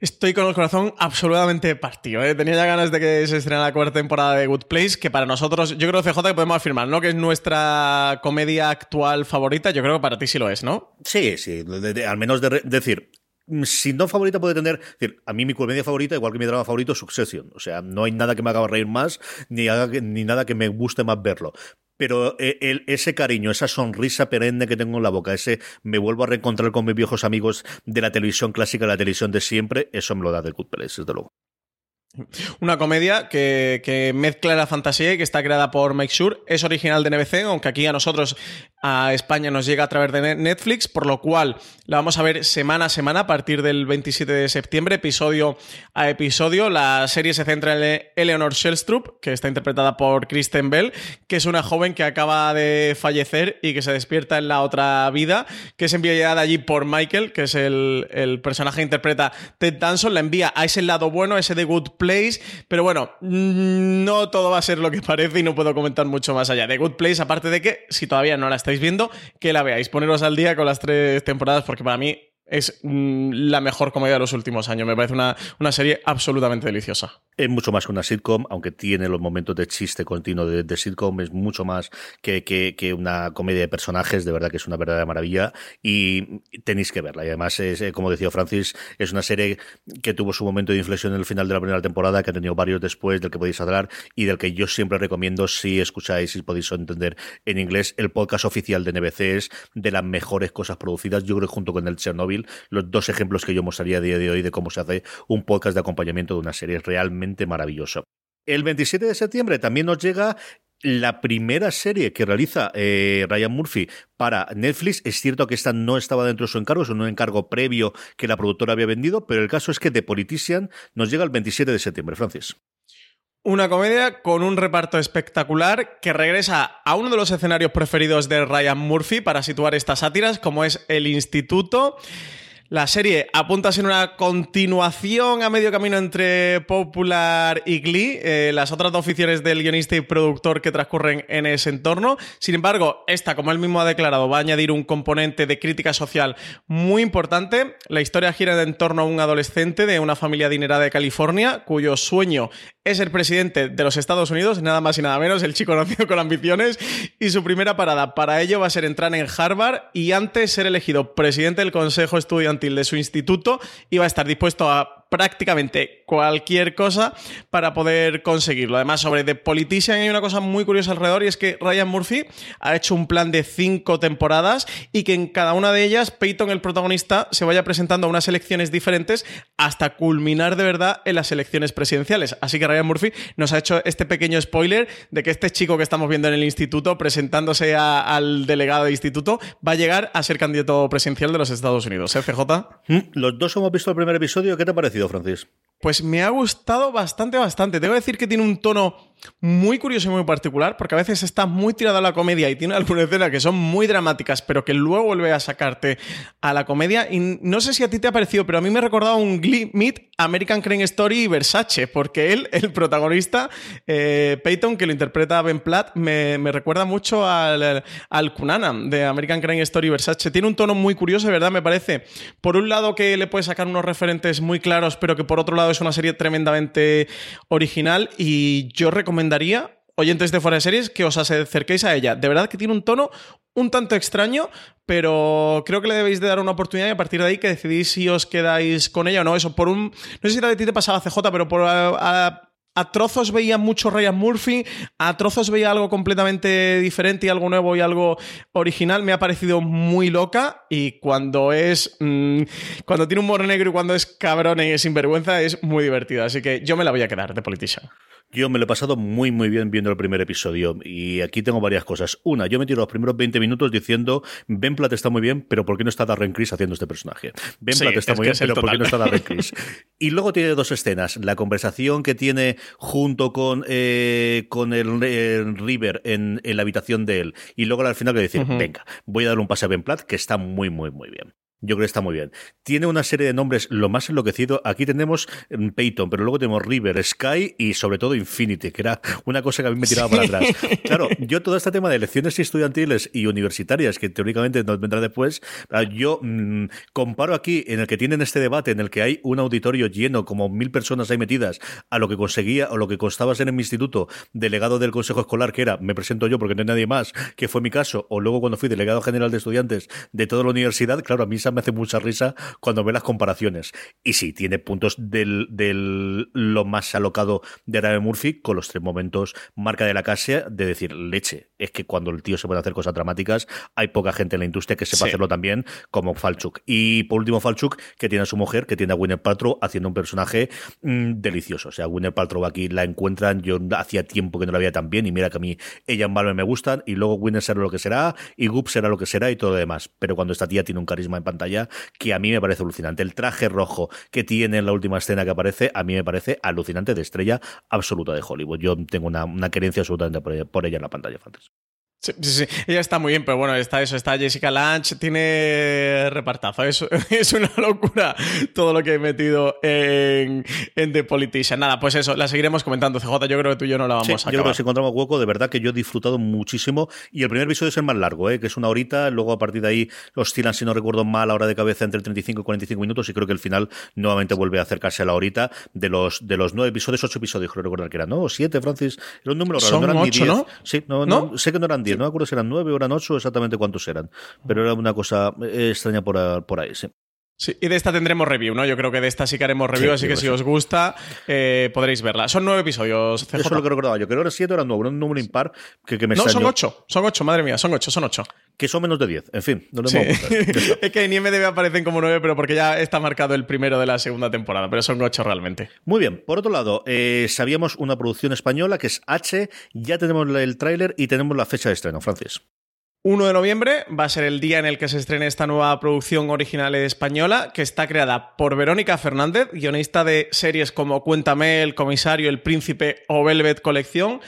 Speaker 2: Estoy con el corazón absolutamente partido. ¿eh? Tenía ya ganas de que se estrenara la cuarta temporada de Good Place, que para nosotros, yo creo, CJ, que podemos afirmar, ¿no? Que es nuestra comedia actual favorita. Yo creo que para ti sí lo es, ¿no?
Speaker 1: Sí, sí, al menos de decir, si no favorita puede tener, es decir, a mí mi comedia favorita, igual que mi drama favorito, es Succession. O sea, no hay nada que me haga reír más, ni, ni nada que me guste más verlo. Pero eh, ese cariño, esa sonrisa perenne que tengo en la boca, ese me vuelvo a reencontrar con mis viejos amigos de la televisión clásica, la televisión de siempre, eso me lo da de Good Place, desde luego.
Speaker 2: Una comedia que, que mezcla la fantasía y que está creada por Make Sure. Es original de NBC, aunque aquí a nosotros, a España, nos llega a través de Ne- Netflix, por lo cual la vamos a ver semana a semana a partir del 27 de septiembre, episodio a episodio. La serie se centra en Eleanor Shellstrup, que está interpretada por Kristen Bell, que es una joven que acaba de fallecer y que se despierta en la otra vida, que es enviada allí por Michael, que es el, el personaje que interpreta Ted Danson, la envía a ese lado bueno, ese de Good Place, pero bueno, mm, no todo va a ser lo que parece y no puedo comentar mucho más allá. De Good Place, aparte de que, si todavía no la estáis viendo, que la veáis, poneros al día con las tres temporadas, porque para mí es mm, la mejor comedia de los últimos años. Me parece una, una serie absolutamente deliciosa.
Speaker 1: Es mucho más que una sitcom, aunque tiene los momentos de chiste continuo de, de sitcom, es mucho más que, que- que una comedia de personajes, de verdad que es una verdadera maravilla y tenéis que verla. Y además, es, eh, como decía Francis, es una serie que tuvo su momento de inflexión en el final de la primera temporada, que ha tenido varios después, del que podéis hablar y del que yo siempre recomiendo, si escucháis y podéis entender en inglés, el podcast oficial de NBC es de las mejores cosas producidas, yo creo junto con el Chernobyl, los dos ejemplos que yo mostraría a día de hoy de cómo se hace un podcast de acompañamiento de una serie realmente maravilloso. El 27 de septiembre también nos llega la primera serie que realiza eh, Ryan Murphy para Netflix. Es cierto que esta no estaba dentro de su encargo, es un encargo previo que la productora había vendido, pero el caso es que The Politician nos llega el 27 de septiembre, Francis.
Speaker 2: Una comedia con un reparto espectacular que regresa a uno de los escenarios preferidos de Ryan Murphy para situar estas sátiras, como es el Instituto. La serie apunta a ser una continuación a medio camino entre Popular y Glee, eh, las otras dos ficciones del guionista y productor que transcurren en ese entorno. Sin embargo, esta, como él mismo ha declarado, va a añadir un componente de crítica social muy importante. La historia gira en torno a un adolescente de una familia adinerada de California, cuyo sueño es el presidente de los Estados Unidos, nada más y nada menos, el chico nacido con ambiciones, y su primera parada para ello va a ser entrar en Harvard y antes ser elegido presidente del Consejo Estudiantil de su instituto, iba a estar dispuesto a prácticamente cualquier cosa para poder conseguirlo. Además, sobre The Politician hay una cosa muy curiosa alrededor y es que Ryan Murphy ha hecho un plan de cinco temporadas y que en cada una de ellas Peyton, el protagonista, se vaya presentando a unas elecciones diferentes hasta culminar de verdad en las elecciones presidenciales. Así que Ryan Murphy nos ha hecho este pequeño spoiler de que este chico que estamos viendo en el instituto presentándose al delegado de instituto va a llegar a ser candidato presidencial de los Estados Unidos. ¿Eh, CJ?
Speaker 1: Mm, los dos hemos visto el primer episodio. ¿Qué te ha parecido, Francis?
Speaker 2: Pues me ha gustado bastante, bastante. Tengo que decir que tiene un tono muy curioso y muy particular, porque a veces está muy tirado a la comedia y tiene algunas escenas que son muy dramáticas, pero que luego vuelve a sacarte a la comedia. Y no sé si a ti te ha parecido, pero a mí me ha recordado un Glee Meet American Crane Story y Versace, porque él, el protagonista, eh, Peyton, que lo interpreta Ben Platt, me, recuerda mucho al, al Kunana de American Crane Story y Versace. Tiene un tono muy curioso, verdad, me parece. Por un lado, que le puede sacar unos referentes muy claros, pero que por otro lado es una serie tremendamente original y yo recomendaría oyentes de fuera de series que os acerquéis a ella. De verdad que tiene un tono un tanto extraño, pero creo que le debéis de dar una oportunidad y a partir de ahí que decidís si os quedáis con ella o no. Eso, por un... No sé si a ti te pasaba CJ, pero por... A, trozos veía mucho Ryan Murphy, a trozos veía algo completamente diferente y algo nuevo y algo original. Me ha parecido muy loca y cuando es. Mm, cuando tiene un humor negro y cuando es cabrón y es sinvergüenza es muy divertida. Así que yo me la voy a quedar de Politician.
Speaker 1: Yo me lo he pasado muy, muy bien viendo el primer episodio. Y aquí tengo varias cosas. Una, yo me tiro los primeros 20 minutos diciendo: Ben Platt está muy bien, pero ¿por qué no está Darren Criss haciendo este personaje? Ben Platt está muy bien, pero ¿por qué no está Darren Criss? y luego tiene dos escenas. La conversación que tiene junto con, eh, con el, River en, la habitación de él. Y luego al final que decir: Venga, voy a dar un pase a Ben Platt, que está muy, muy, muy bien. Yo creo que está muy bien. Tiene una serie de nombres lo más enloquecido. Aquí tenemos mm, Peyton, pero luego tenemos River, Sky y sobre todo Infinity, que era una cosa que a mí me tiraba para atrás. Claro, yo todo este tema de elecciones estudiantiles y universitarias, que teóricamente nos vendrá después, ah, yo mm, comparo aquí en el que tienen este debate, en el que hay un auditorio lleno, como mil personas ahí metidas, a lo que conseguía o lo que costaba ser en mi instituto delegado del consejo escolar, que era, me presento yo porque no hay nadie más, que fue mi caso, o luego cuando fui delegado general de estudiantes de toda la universidad, claro, a mí me hace mucha risa cuando ve las comparaciones. Y sí, tiene puntos del, del lo más alocado de Arabe Murphy con los tres momentos marca de la casa de decir, leche, es que cuando el tío se puede hacer cosas dramáticas, hay poca gente en la industria que sepa hacerlo también, como Falchuk. Y por último, Falchuk, que tiene a su mujer, que tiene a Winner Paltrow haciendo un personaje mm, delicioso. O sea, Winner Paltrow aquí la encuentran, yo hacía tiempo que no la veía tan bien, y mira que a mí ella en Valve me gustan, y luego Winner será lo que será, y Goop será lo que será, y todo lo demás. Pero cuando esta tía tiene un carisma en pantalla, que a mí me parece alucinante. El traje rojo que tiene en la última escena que aparece, a mí me parece alucinante de estrella absoluta de Hollywood. Yo tengo una, una querencia absolutamente por ella, en la pantalla, Fantas.
Speaker 2: Sí, sí, sí, ella está muy bien, pero bueno, está eso, está Jessica Lange, tiene repartazo, es, es una locura todo lo que he metido en, en, The Politician. Nada, pues eso, la seguiremos comentando, CJ, yo creo que tú y yo no la vamos a acabar.
Speaker 1: Yo creo que si encontramos hueco, de verdad que yo he disfrutado muchísimo, y el primer episodio es el más largo, ¿eh? que es una horita, luego a partir de ahí oscilan, si no recuerdo mal, la hora de cabeza entre 35 y 45 minutos, y creo que el final nuevamente vuelve a acercarse a la horita de los, de los nueve episodios, ocho episodios, creo recordar que eran, ¿no? O siete, Francis, era un número raro,
Speaker 2: Son
Speaker 1: no eran
Speaker 2: ocho, ¿no?
Speaker 1: Sí, no, ¿No? sé que no eran diez no me acuerdo si eran nueve o eran ocho, exactamente cuántos eran. Pero era una cosa eh, extraña por, por ahí, sí.
Speaker 2: Sí, y de esta tendremos review, ¿no? Yo creo que de esta sí que haremos review, así que si os gusta, eh, podréis verla. Son nueve episodios. CJ.
Speaker 1: Eso es lo que recordaba yo. Creo que era siete eran nueve, un número impar que, que me
Speaker 2: No, son ocho. Son ocho, madre mía, son ocho, son ocho.
Speaker 1: Que son menos de diez. En fin, no
Speaker 2: sí. Es que en IMDB aparecen como nueve, pero porque ya está marcado el primero de la segunda temporada, pero son ocho realmente.
Speaker 1: Muy bien. Por otro lado, eh, sabíamos una producción española que es H, ya tenemos el tráiler y tenemos la fecha de estreno, Francis.
Speaker 2: 1 de noviembre va a ser el día en el que se estrene esta nueva producción original española que está creada por Verónica Fernández, guionista de series como Cuéntame, El Comisario, El Príncipe o Velvet Colección.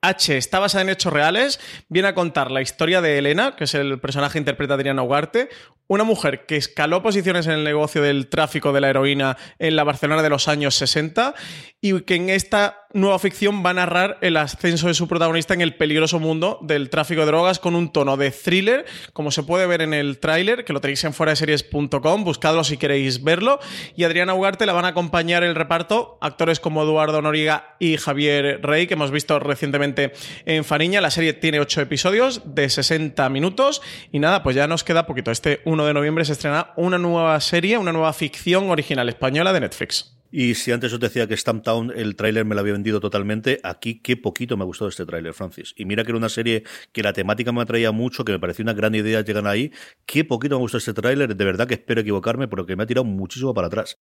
Speaker 2: H está basada en hechos reales, viene a contar la historia de Elena, que es el personaje interpretado Adriana Ugarte, una mujer que escaló posiciones en el negocio del tráfico de la heroína en la Barcelona de los años 60 y que en esta nueva ficción va a narrar el ascenso de su protagonista en el peligroso mundo del tráfico de drogas con un tono de thriller, como se puede ver en el tráiler, que lo tenéis en fuera de series.com, buscadlo si queréis verlo. Y Adriana Ugarte la van a acompañar el reparto, actores como Eduardo Noriga y Javier Rey, que hemos visto recientemente en Fariña. La serie tiene 8 episodios de 60 minutos. Y nada, pues ya nos queda poquito. Este 1 de noviembre se estrena una nueva serie, una nueva ficción original española de Netflix.
Speaker 1: Y si antes os decía que Stamptown el tráiler me lo había vendido totalmente, aquí qué poquito me ha gustado este tráiler, Francis. Y mira que era una serie que la temática me atraía mucho, que me parecía una gran idea llegar ahí. Qué poquito me gustó este tráiler, de verdad que espero equivocarme, pero que me ha tirado muchísimo para atrás.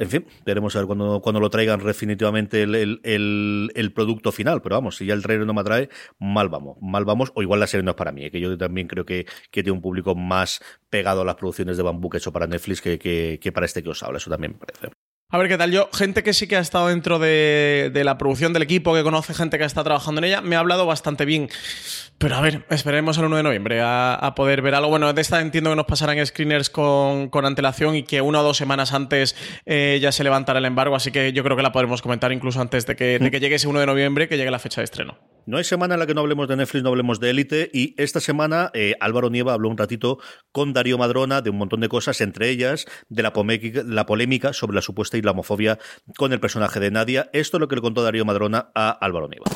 Speaker 1: En fin, veremos a ver cuando, cuando lo traigan definitivamente el, el, producto final. Pero vamos, si ya el trailer no me atrae, mal vamos. Mal vamos, o igual la serie no es para mí, ¿eh? que yo también creo que, que, tiene un público más pegado a las producciones de bambú que hecho para Netflix que, que, que para este que os habla. Eso también me parece.
Speaker 2: A ver qué tal. Yo, gente que sí que ha estado dentro de, la producción del equipo, que conoce gente que está trabajando en ella, me ha hablado bastante bien. Pero a ver, esperemos el 1 de noviembre a, poder ver algo. Bueno, de esta entiendo que nos pasarán screeners con, antelación y que una o dos semanas antes eh, ya se levantará el embargo, así que yo creo que la podremos comentar incluso antes de que, de que llegue ese 1 de noviembre, que llegue la fecha de estreno.
Speaker 1: No hay semana en la que no hablemos de Netflix, no hablemos de Élite. Y esta semana eh, Álvaro Nieva habló un ratito con Darío Madrona de un montón de cosas, entre ellas de la, polémica sobre la supuesta islamofobia con el personaje de Nadia. Esto es lo que le contó Darío Madrona a Álvaro Nieva.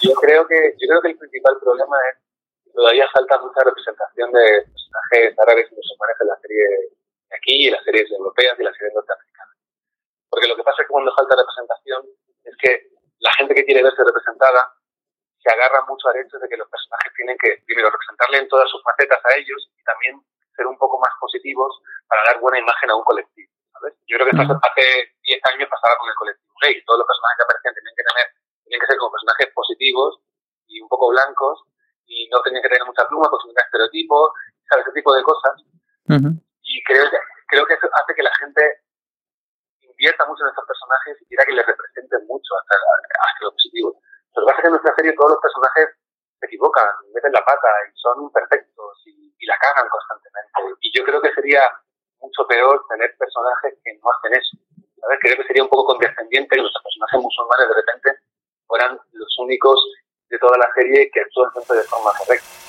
Speaker 4: Yo creo que, yo creo que el principal problema es que todavía falta mucha representación de personajes árabes y musulmanes en la serie de aquí en las series europeas y las series norteamericanas. Porque lo que pasa es que cuando falta representación es que la gente que quiere verse representada se agarra mucho al hecho de que los personajes tienen que, primero, representarle en todas sus facetas a ellos y también ser un poco más positivos para dar buena imagen a un colectivo. ¿sabes? Yo creo que esto hace 10 años pasaba con el colectivo gay. Todos los personajes que aparecían tenían que tener, tenían que ser como personajes positivos y un poco blancos y no tenían que tener mucha pluma porque un estereotipo, ¿sabes? Ese tipo de cosas. Y creo que, creo que eso hace que la gente invierta mucho en estos personajes y quiera que les representen mucho hasta, hasta lo positivo. Lo que pasa es que en nuestra serie todos los personajes se equivocan, meten la pata y son imperfectos y, la cagan constantemente. Y yo creo que sería mucho peor tener personajes que no hacen eso. ¿sabes? Creo que sería un poco condescendiente que nuestros personajes musulmanes de repente fueran los únicos de toda la serie que actúan siempre de forma correcta.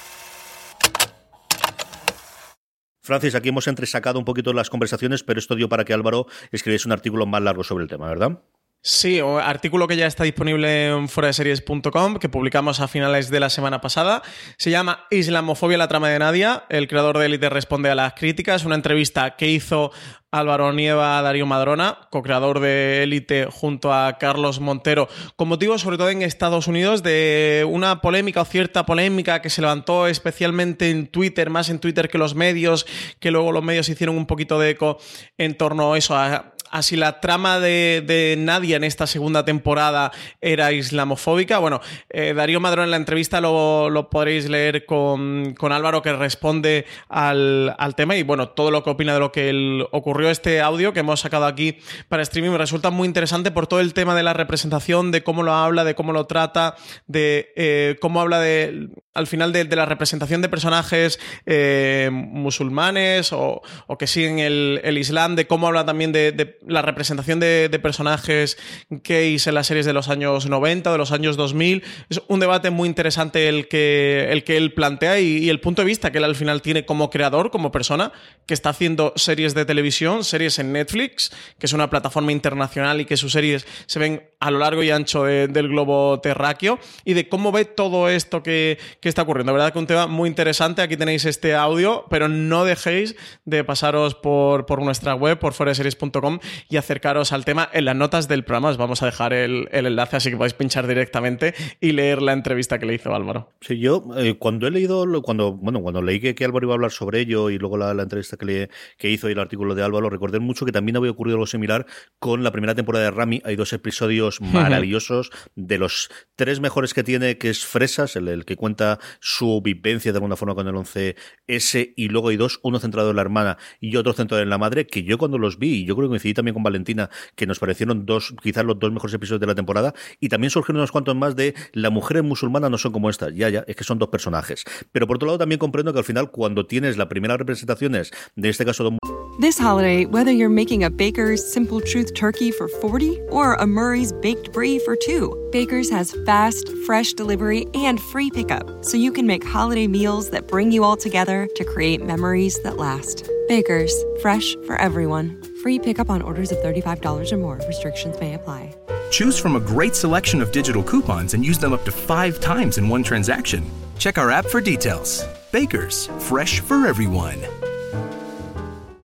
Speaker 1: Francis, aquí hemos entresacado un poquito las conversaciones, pero esto dio para que Álvaro escribiese un artículo más largo sobre el tema, ¿verdad?
Speaker 2: Sí, artículo que ya está disponible en foraseries.com, que publicamos a finales de la semana pasada. Se llama Islamofobia, la trama de Nadia. El creador de Elite responde a las críticas. Una entrevista que hizo Álvaro Nieva Darío Madrona, co-creador de Elite junto a Carlos Montero, con motivo sobre todo en Estados Unidos de una polémica o cierta polémica que se levantó especialmente en Twitter, más en Twitter que los medios, que luego los medios hicieron un poquito de eco en torno a eso, a, si la trama de, Nadia en esta segunda temporada era islamofóbica. Bueno, eh, Darío Madrona en la entrevista lo, podréis leer con, Álvaro que responde al, tema y bueno, todo lo que opina de lo que ocurrió este audio que hemos sacado aquí para streaming. Me resulta muy interesante por todo el tema de la representación, de cómo lo habla, de cómo lo trata, de eh, cómo habla de, al final de, la representación de personajes eh, musulmanes o, que siguen el, Islam, de cómo habla también de, la representación de, personajes gays en las series de los años 90, de los años 2000. Es un debate muy interesante el que, el que él plantea y, y el punto de vista que él al final tiene como creador, como persona, que está haciendo series de televisión series en Netflix, que es una plataforma internacional y que sus series se ven a lo largo y ancho del globo terráqueo, y de cómo ve todo esto que, está ocurriendo. La verdad que un tema muy interesante. Aquí tenéis este audio, pero no dejéis de pasaros por, por nuestra web, por foreseries.com y acercaros al tema en las notas del programa. Os vamos a dejar el, enlace, así que podéis pinchar directamente y leer la entrevista que le hizo Álvaro.
Speaker 1: Sí, yo eh, cuando he leído, cuando, bueno, cuando leí que, Álvaro iba a hablar sobre ello y luego la, entrevista que, le, que hizo y el artículo de Álvaro, recordé mucho que también había ocurrido algo similar con la primera temporada de Rami. Hay dos episodios maravillosos de los tres mejores que tiene, que es Fresas, el, que cuenta su vivencia de alguna forma con el 11S y luego hay dos, uno centrado en la hermana y otro centrado en la madre, que yo cuando los vi, y yo creo que coincidí también con Valentina, que nos parecieron dos, quizás los dos mejores episodios de la temporada, y también surgieron unos cuantos más de la mujer musulmana no son como estas, ya, ya, es que son dos personajes. Pero por otro lado también comprendo que al final cuando tienes las primeras representaciones de este caso de
Speaker 3: This holiday, whether you're making a Baker's Simple Truth turkey for 40 or a Murray's Baked Brie for 2, Baker's has fast, fresh delivery and free pickup, so you can make holiday meals that bring you all together to create memories that last. Baker's, fresh for everyone. Free pickup on orders of $35 or more. Restrictions may apply.
Speaker 5: Choose from a great selection of digital coupons and use them up to five times in one transaction. Check our app for details. Bakers, fresh for everyone.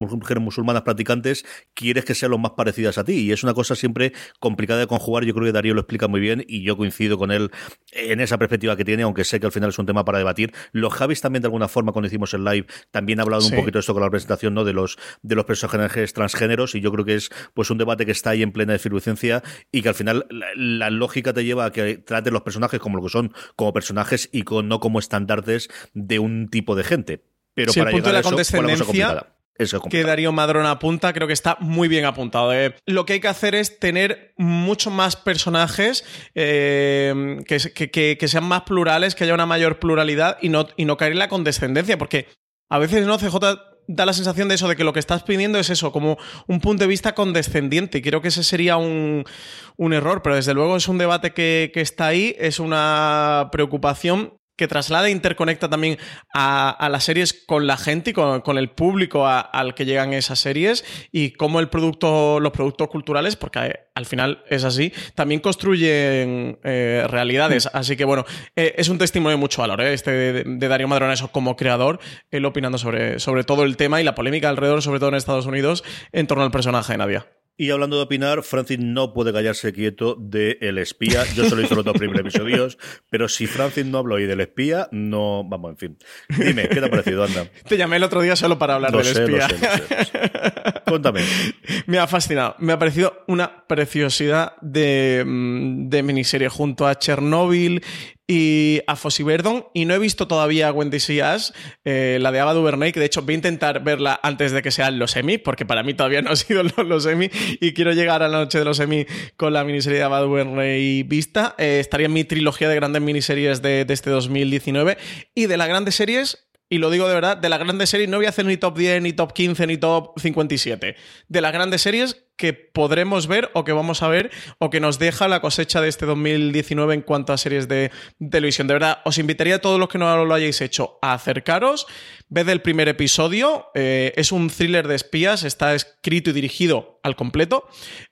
Speaker 1: mujeres musulmanas practicantes, quieres que sean los más parecidas a ti. Y es una cosa siempre complicada de conjugar. Yo creo que Darío lo explica muy bien y yo coincido con él en esa perspectiva que tiene, aunque sé que al final es un tema para debatir. Los Javis también, de alguna forma, cuando hicimos el live, también ha hablado un poquito de esto con la presentación ¿no? de, los, de los personajes transgéneros. Y yo creo que es pues un debate que está ahí en plena efervescencia y que al final la, lógica te lleva a que trates los personajes como lo que son, como personajes y con, no como estandartes de un tipo de gente. Pero para
Speaker 2: el punto
Speaker 1: llegar
Speaker 2: de la
Speaker 1: a eso,
Speaker 2: condescendencia que Darío Madrón apunta, creo que está muy bien apuntado. ¿eh? Lo que hay que hacer es tener mucho más personajes eh, que, sean más plurales, que haya una mayor pluralidad y no, y no caer en la condescendencia, porque a veces no, CJ da la sensación de eso, de que lo que estás pidiendo es eso, como un punto de vista condescendiente. Y creo que ese sería un, error, pero desde luego es un debate que, que, está ahí, es una preocupación que traslada e interconecta también a, las series con la gente y con, el público al que llegan esas series y cómo el producto, los productos culturales, porque eh, al final es así, también construyen eh, realidades. Mm. Así que bueno, eh, es un testimonio de mucho valor, este de, Darío Madroneso como creador, él opinando sobre, sobre todo el tema y la polémica alrededor, sobre todo en Estados Unidos, en torno al personaje de Nadia.
Speaker 1: Y hablando de opinar, Francis no puede callarse quieto de El Espía. Yo solo he visto los dos primeros episodios, pero si Francis no habló hoy del Espía, no. Vamos, en fin. Dime, ¿qué te ha parecido, anda?
Speaker 2: Te llamé el otro día solo para hablar del Espía.
Speaker 1: Cuéntame.
Speaker 2: Me ha fascinado. Me ha parecido una preciosidad de, mm, de miniserie junto a Chernobyl y a Fossi Verdon y no he visto todavía Wendy Sias, eh, la de Ava DuVernay, que de hecho voy a intentar verla antes de que sean los Emmy, porque para mí todavía no han sido los, Emmy y quiero llegar a la noche de los Emmy con la miniserie de Ava DuVernay vista. Eh, estaría en mi trilogía de grandes miniseries de este 2019 y de las grandes series y lo digo de verdad, de las grandes series no voy a hacer ni top 10, ni top 15, ni top 57. De las grandes series que podremos ver o que vamos a ver o que nos deja la cosecha de este 2019 en cuanto a series de televisión. De verdad, os invitaría a todos los que no lo hayáis hecho a acercaros, ved el primer episodio, eh, es un thriller de espías, está escrito y dirigido al completo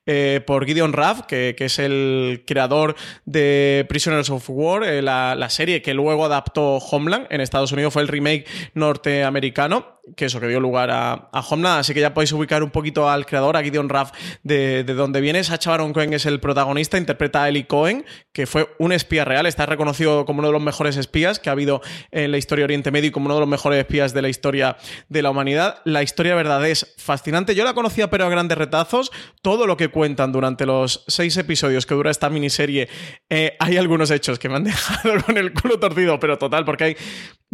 Speaker 2: eh, por Gideon Raff, que, es el creador de Prisoners of War, eh, la, serie que luego adaptó Homeland en Estados Unidos, fue el remake norteamericano, que eso que dio lugar a, a Homeland, así que ya podéis ubicar un poquito al creador, a Gideon Raff de, de donde viene. Sacha Baron Cohen es el protagonista, interpreta a Ellie Cohen, que fue un espía real, está reconocido como uno de los mejores espías que ha habido en la historia Oriente Medio y como uno de los mejores espías de la historia de la humanidad. La historia verdad es fascinante. Yo la conocía, pero a grandes retazos. Todo lo que cuentan durante los seis episodios que dura esta miniserie, eh, hay algunos hechos que me han dejado con el culo torcido, pero total, porque hay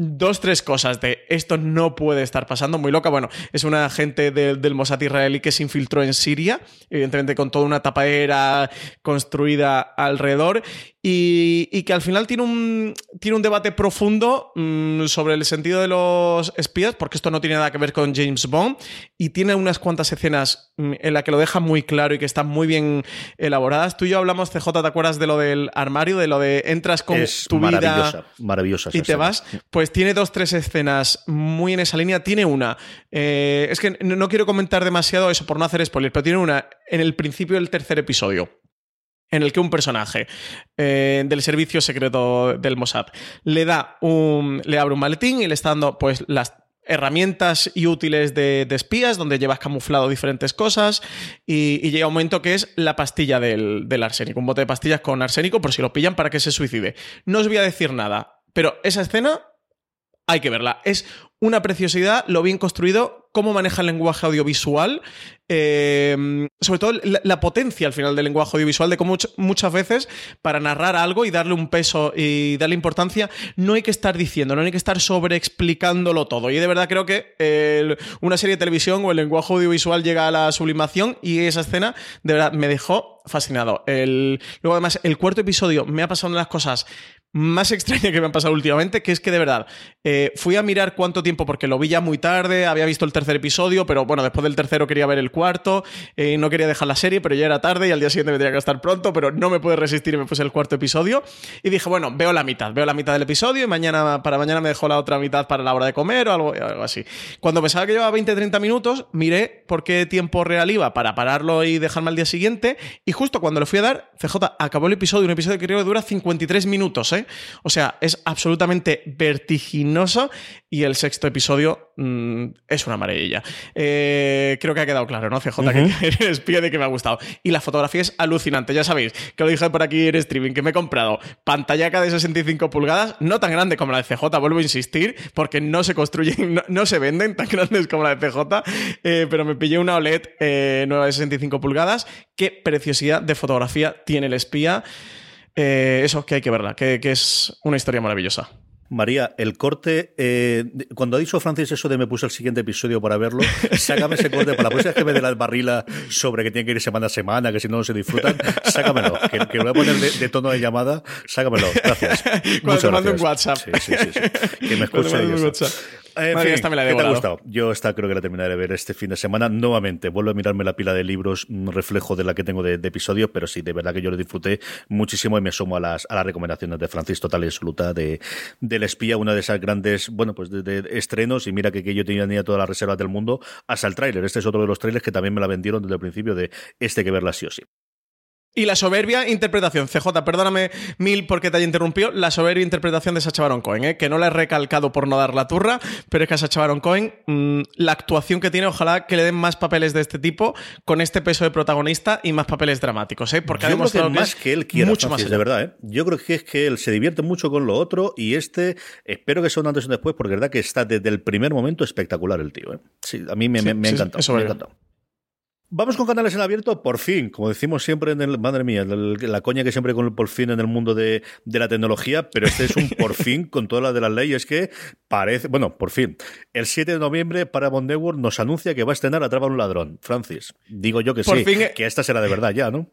Speaker 2: dos, tres cosas de esto no puede estar pasando, muy loca. Bueno, es una agente del Mossad israelí que se infiltró en Siria, evidentemente con toda una tapadera construida alrededor, y, que al final tiene un, tiene un debate profundo mm, sobre el sentido de los espías, porque esto no tiene nada que ver con James Bond, y tiene unas cuantas escenas mm, en las que lo deja muy claro y que están muy bien elaboradas. Tú y yo hablamos, CJ, ¿te acuerdas de lo del armario, de lo de entras con tu
Speaker 1: vida maravillosa
Speaker 2: y te vas? Pues tiene dos, tres escenas muy en esa línea. Tiene una, eh, es que no quiero comentar demasiado eso por no hacer spoiler, pero tiene una en el principio del tercer episodio en el que un personaje eh, del servicio secreto del Mossad le da un. le abre un maletín y le está dando pues las herramientas y útiles de, espías, donde llevas camuflado diferentes cosas, y, llega un momento que es la pastilla del arsénico, un bote de pastillas con arsénico por si lo pillan para que se suicide. No os voy a decir nada, pero esa escena hay que verla. Es una preciosidad, lo bien construido, cómo maneja el lenguaje audiovisual, eh, sobre todo la, potencia al final del lenguaje audiovisual, de cómo much- muchas veces para narrar algo y darle un peso y darle importancia, no hay que estar diciendo, no hay que estar sobreexplicándolo todo. Y de verdad creo que eh, una serie de televisión o el lenguaje audiovisual llega a la sublimación y esa escena de verdad me dejó fascinado. El, luego además el cuarto episodio me ha pasado una de las cosas más extrañas que me han pasado últimamente, que es que de verdad eh, fui a mirar cuánto tiempo, porque lo vi ya muy tarde, había visto el tercer episodio, pero bueno, después del tercero quería ver el cuarto, eh, no quería dejar la serie, pero ya era tarde y al día siguiente me tenía que estar pronto, pero no me pude resistir y me puse el cuarto episodio y dije, bueno, veo la mitad, veo la mitad del episodio y mañana, para mañana me dejo la otra mitad para la hora de comer o algo, algo así. Cuando pensaba que llevaba 20-30 minutos, miré por qué tiempo real iba para pararlo y dejarme al día siguiente y justo cuando le fui a dar, CJ acabó el episodio, un episodio que creo que dura 53 minutos, ¿eh? O sea, es absolutamente vertiginoso y el sexto episodio mm, es una maravilla. Eh, creo que ha quedado claro, ¿no, CJ? Que eres espía de que me ha gustado. Y la fotografía es alucinante, ya sabéis, que lo dije por aquí en streaming, que me he comprado pantallaca de 65 pulgadas, no tan grande como la de CJ, vuelvo a insistir, porque no se construyen, no, no se venden tan grandes como la de CJ, eh, pero me pillé una OLED eh, nueva de 65 pulgadas. Qué preciosidad de fotografía tiene el espía. Eh, eso que hay que verla, que, que es una historia maravillosa.
Speaker 1: María, el corte, eh, de- cuando ha dicho Francis eso de me puse el siguiente episodio para verlo, sácame ese corte para la próxima vez que me dé la barrila sobre que tiene que ir semana a semana, que si no, no se disfrutan, sácamelo, que, que lo voy a poner de, de tono de llamada, sácamelo, gracias.
Speaker 2: Cuando
Speaker 1: Muchas
Speaker 2: te mando un
Speaker 1: gracias.
Speaker 2: WhatsApp.
Speaker 1: Sí, sí, sí, sí. Que me
Speaker 2: Cuando
Speaker 1: escuche
Speaker 2: te
Speaker 1: y
Speaker 2: mando un. WhatsApp.
Speaker 1: En
Speaker 2: Madre,
Speaker 1: fin,
Speaker 2: esta me la he
Speaker 1: ¿qué te ha gustado? Yo esta creo que la terminaré de ver este fin de semana. Nuevamente, vuelvo a mirarme la pila de libros, un reflejo de la que tengo de, de episodios, pero sí, de verdad que yo lo disfruté muchísimo y me sumo a las, a las recomendaciones de Francis total y absoluta de, del espía, una de esas grandes, bueno, pues de, de estrenos. Y mira que, que yo tenía, todas las reservas del mundo hasta el tráiler. Este es otro de los trailers que también me la vendieron desde el principio de este que verla sí o sí.
Speaker 2: Y la soberbia interpretación, CJ, perdóname mil porque te haya interrumpido, la soberbia interpretación de Sacha Baron Cohen, ¿eh? que no la he recalcado por no dar la turra, pero es que a Sacha Baron Cohen, mmm, la actuación que tiene, ojalá que le den más papeles de este tipo, con este peso de protagonista y más papeles dramáticos, ¿eh? porque ha
Speaker 1: Yo creo que
Speaker 2: demostrado
Speaker 1: más que él quiera,
Speaker 2: mucho
Speaker 1: Francis,
Speaker 2: más
Speaker 1: de verdad, ¿eh? Yo creo que es que él se divierte mucho con lo otro y este, espero que sea un antes y un después, porque es verdad que está desde el primer momento espectacular el tío, ¿eh? Sí, a mí me,
Speaker 2: Sí,
Speaker 1: me- me ha encantado.
Speaker 2: eso
Speaker 1: me ha encantado. Vamos con canales en abierto, por fin, como decimos siempre en el, madre mía, el- la coña que siempre con el por fin en el mundo de, de la tecnología, pero este es un por fin con todas las de las leyes que parece, bueno, por fin, el 7 de noviembre Paramount Network nos anuncia que va a estrenar Atrapa a un ladrón. Francis, digo yo que
Speaker 2: Por
Speaker 1: sí,
Speaker 2: fin, eh.
Speaker 1: que esta será de verdad ya, ¿no?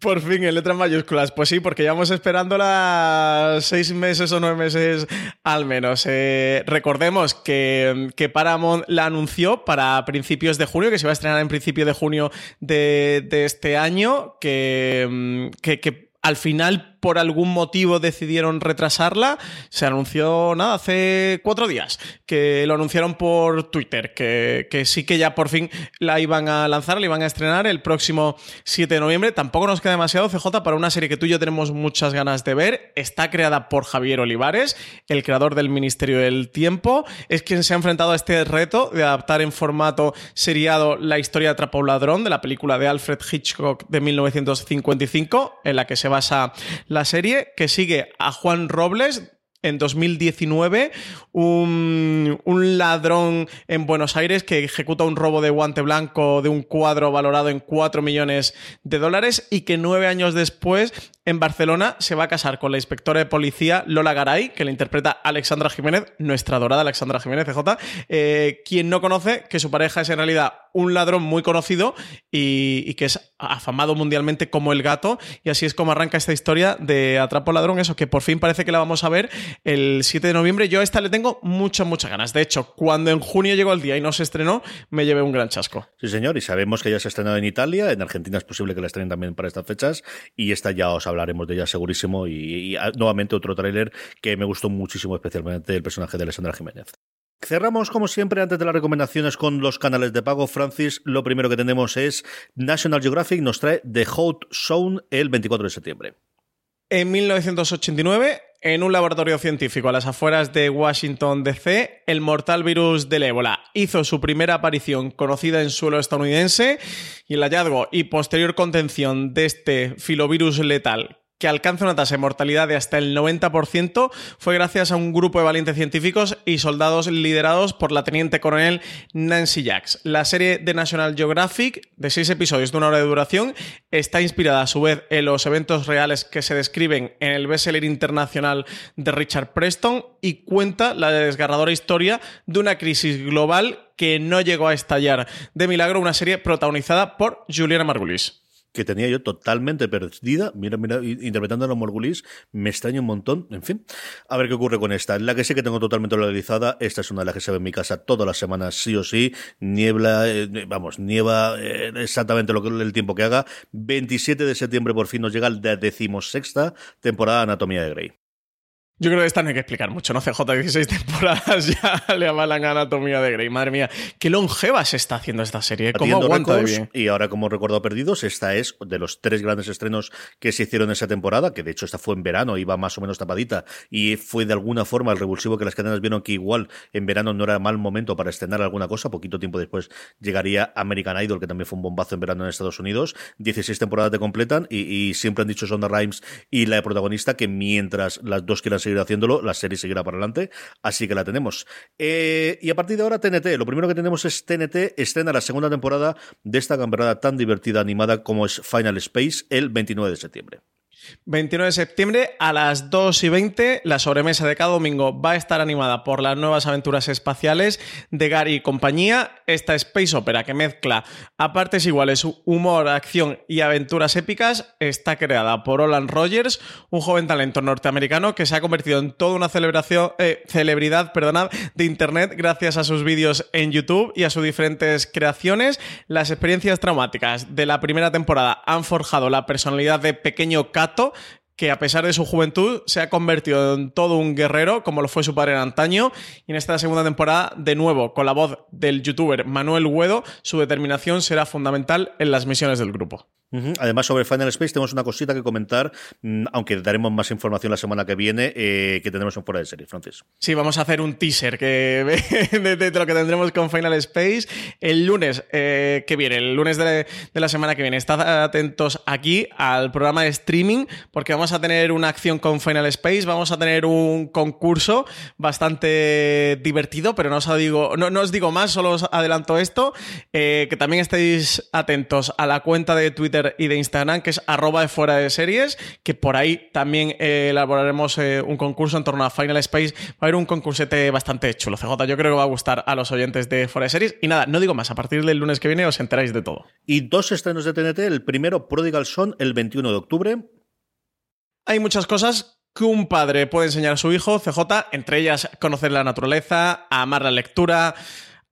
Speaker 2: Por fin, en letras mayúsculas. Pues sí, porque llevamos esperándola seis meses o nueve meses al menos. Eh, recordemos que, que Paramount la anunció para principios de junio, que se va a estrenar en principio de junio de, de este año, que, mm, que, que al final por algún motivo decidieron retrasarla. Se anunció, nada, hace cuatro días, que lo anunciaron por Twitter, que, que sí que ya por fin la iban a lanzar, la iban a estrenar el próximo 7 de noviembre. Tampoco nos queda demasiado, CJ, para una serie que tú y yo tenemos muchas ganas de ver. Está creada por Javier Olivares, el creador del Ministerio del Tiempo. Es quien se ha enfrentado a este reto de adaptar en formato seriado la historia de un ladrón de la película de Alfred Hitchcock de 1955, en la que se basa la serie, que sigue a Juan Robles, en 2019 un, un, ladrón en Buenos Aires que ejecuta un robo de guante blanco de un cuadro valorado en 4 millones de dólares y que nueve años después en Barcelona se va a casar con la inspectora de policía Lola Garay, que la interpreta Alexandra Jiménez, nuestra adorada Alexandra Jiménez, CJ, eh, quien no conoce que su pareja es en realidad un ladrón muy conocido y, que es afamado mundialmente como el gato. Y así es como arranca esta historia de Atrapo Ladrón, eso que por fin parece que la vamos a ver el 7 de noviembre. Yo a esta le tengo muchas, muchas ganas. De hecho, cuando en junio llegó el día y no se estrenó, me llevé un gran chasco.
Speaker 1: Sí, señor, y sabemos que ya se ha estrenado en Italia, en Argentina es posible que la estrenen también para estas fechas, y esta ya os hablaremos de ella segurísimo. Y, y nuevamente otro tráiler que me gustó muchísimo, especialmente el personaje de Alessandra Jiménez. Cerramos, como siempre, antes de las recomendaciones con los canales de pago. Francis, lo primero que tenemos es National Geographic nos trae The Hot Zone el 24 de septiembre.
Speaker 2: En 1989, en un laboratorio científico a las afueras de Washington, D.C., el mortal virus del ébola hizo su primera aparición conocida en suelo estadounidense y el hallazgo y posterior contención de este filovirus letal que alcanza una tasa de mortalidad de hasta el 90%, fue gracias a un grupo de valientes científicos y soldados liderados por la teniente coronel Nancy Jacks. La serie de National Geographic, de seis episodios de una hora de duración, está inspirada a su vez en los eventos reales que se describen en el bestseller internacional de Richard Preston y cuenta la desgarradora historia de una crisis global que no llegó a estallar de milagro, una serie protagonizada por Juliana Margulis
Speaker 1: que tenía yo totalmente perdida. Mira, mira, interpretando a los Morgulis, me extraña un montón. En fin, a ver qué ocurre con esta. La que sé que tengo totalmente realizada, esta es una de las que se ve en mi casa todas las semanas, sí o sí. Niebla, eh, vamos, nieva eh, exactamente lo que el tiempo que haga. 27 de septiembre por fin nos llega la decimosexta temporada de Anatomía de Grey.
Speaker 2: Yo creo que esta no hay que explicar mucho, ¿no? CJ, 16 temporadas ya le avalan Anatomía de Grey. Madre mía, qué longeva se está haciendo esta serie. ¿Cómo aguanta de bien?
Speaker 1: Y ahora, como recuerdo perdidos, esta es de los tres grandes estrenos que se hicieron esa temporada, que de hecho esta fue en verano, iba más o menos tapadita, y fue de alguna forma el revulsivo que las cadenas vieron que igual en verano no era mal momento para estrenar alguna cosa. Poquito tiempo después llegaría American Idol, que también fue un bombazo en verano en Estados Unidos. 16 temporadas te completan y, siempre han dicho Sonda Rhimes y la protagonista que mientras las dos quieran seguir haciéndolo, la serie seguirá para adelante, así que la tenemos. Eh, y a partir de ahora, TNT. Lo primero que tenemos es TNT estrena la segunda temporada de esta camperada tan divertida animada como es Final Space el 29 de septiembre.
Speaker 2: 29 de septiembre a las 2 y 20, la sobremesa de cada domingo va a estar animada por las nuevas aventuras espaciales de Gary y compañía. Esta space opera que mezcla a partes iguales humor, acción y aventuras épicas está creada por Olan Rogers, un joven talento norteamericano que se ha convertido en toda una celebración, eh, celebridad perdonad, de Internet gracias a sus vídeos en YouTube y a sus diferentes creaciones. Las experiencias traumáticas de la primera temporada han forjado la personalidad de pequeño Que a pesar de su juventud se ha convertido en todo un guerrero, como lo fue su padre antaño, y en esta segunda temporada, de nuevo, con la voz del youtuber Manuel Huedo, su determinación será fundamental en las misiones del grupo.
Speaker 1: Además, sobre Final Space tenemos una cosita que comentar, mm, aunque daremos más información la semana que viene, eh, que tenemos en fuera de serie, Francis.
Speaker 2: Sí, vamos a hacer un teaser de, lo que tendremos con Final Space el lunes eh, que viene, el lunes de, la semana que viene. Estad atentos aquí al programa de streaming, porque vamos a tener una acción con Final Space, vamos a tener un concurso bastante divertido, pero no os digo, no, os digo más, solo os adelanto esto, eh, que también estéis atentos a la cuenta de Twitter y de Instagram, que es arroba de fuera de series, que por ahí también eh, elaboraremos eh, un concurso en torno a Final Space. Va a haber un concursete bastante chulo, CJ. Yo creo que va a gustar a los oyentes de fuera de series. Y nada, no digo más, a partir del lunes que viene os enteráis de todo.
Speaker 1: Y dos estrenos de TNT, el primero Prodigal Son el 21 de octubre.
Speaker 2: Hay muchas cosas que un padre puede enseñar a su hijo, CJ, entre ellas conocer la naturaleza, amar la lectura,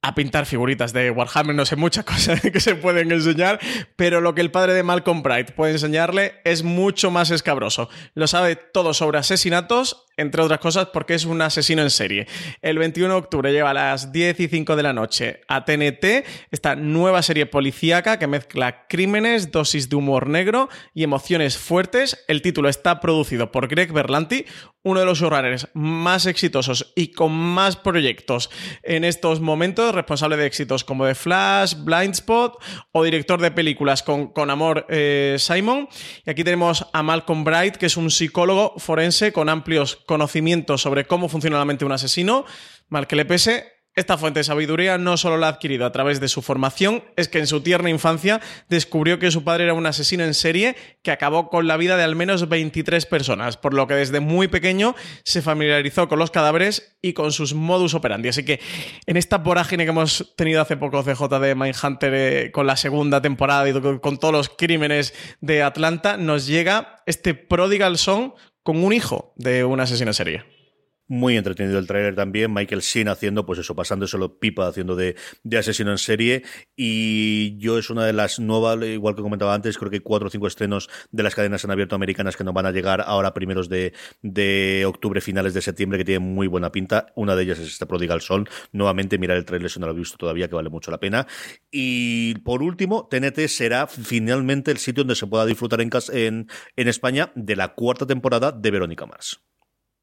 Speaker 2: a pintar figuritas de Warhammer, no sé, muchas cosas que se pueden enseñar, pero lo que el padre de Malcolm Bright puede enseñarle es mucho más escabroso. Lo sabe todo sobre asesinatos entre otras cosas porque es un asesino en serie. El 21 de octubre lleva a las 10 y 5 de la noche a TNT esta nueva serie policíaca que mezcla crímenes, dosis de humor negro y emociones fuertes. El título está producido por Greg Berlanti, uno de los showrunners más exitosos y con más proyectos en estos momentos, responsable de éxitos como The Flash, Blindspot o director de películas con, con Amor eh, Simon. Y aquí tenemos a Malcolm Bright, que es un psicólogo forense con amplios conocimiento sobre cómo funciona la mente de un asesino, mal que le pese, esta fuente de sabiduría no solo la ha adquirido a través de su formación, es que en su tierna infancia descubrió que su padre era un asesino en serie que acabó con la vida de al menos 23 personas, por lo que desde muy pequeño se familiarizó con los cadáveres y con sus modus operandi. Así que en esta vorágine que hemos tenido hace poco CJ de Mindhunter eh, con la segunda temporada y con todos los crímenes de Atlanta, nos llega este Prodigal Son con un hijo de un asesino serie.
Speaker 1: Muy entretenido el trailer también. Michael Sheen haciendo, pues eso, pasándoselo pipa, haciendo de, de asesino en serie. Y yo es una de las nuevas, igual que comentaba antes, creo que cuatro o cinco estrenos de las cadenas en abierto americanas que nos van a llegar ahora primeros de, de octubre, finales de septiembre, que tienen muy buena pinta. Una de ellas es esta Prodigal Sol. Nuevamente, mirar el trailer si no lo he visto todavía, que vale mucho la pena. Y por último, TNT será finalmente el sitio donde se pueda disfrutar en, en, en España de la cuarta temporada de Verónica Mars.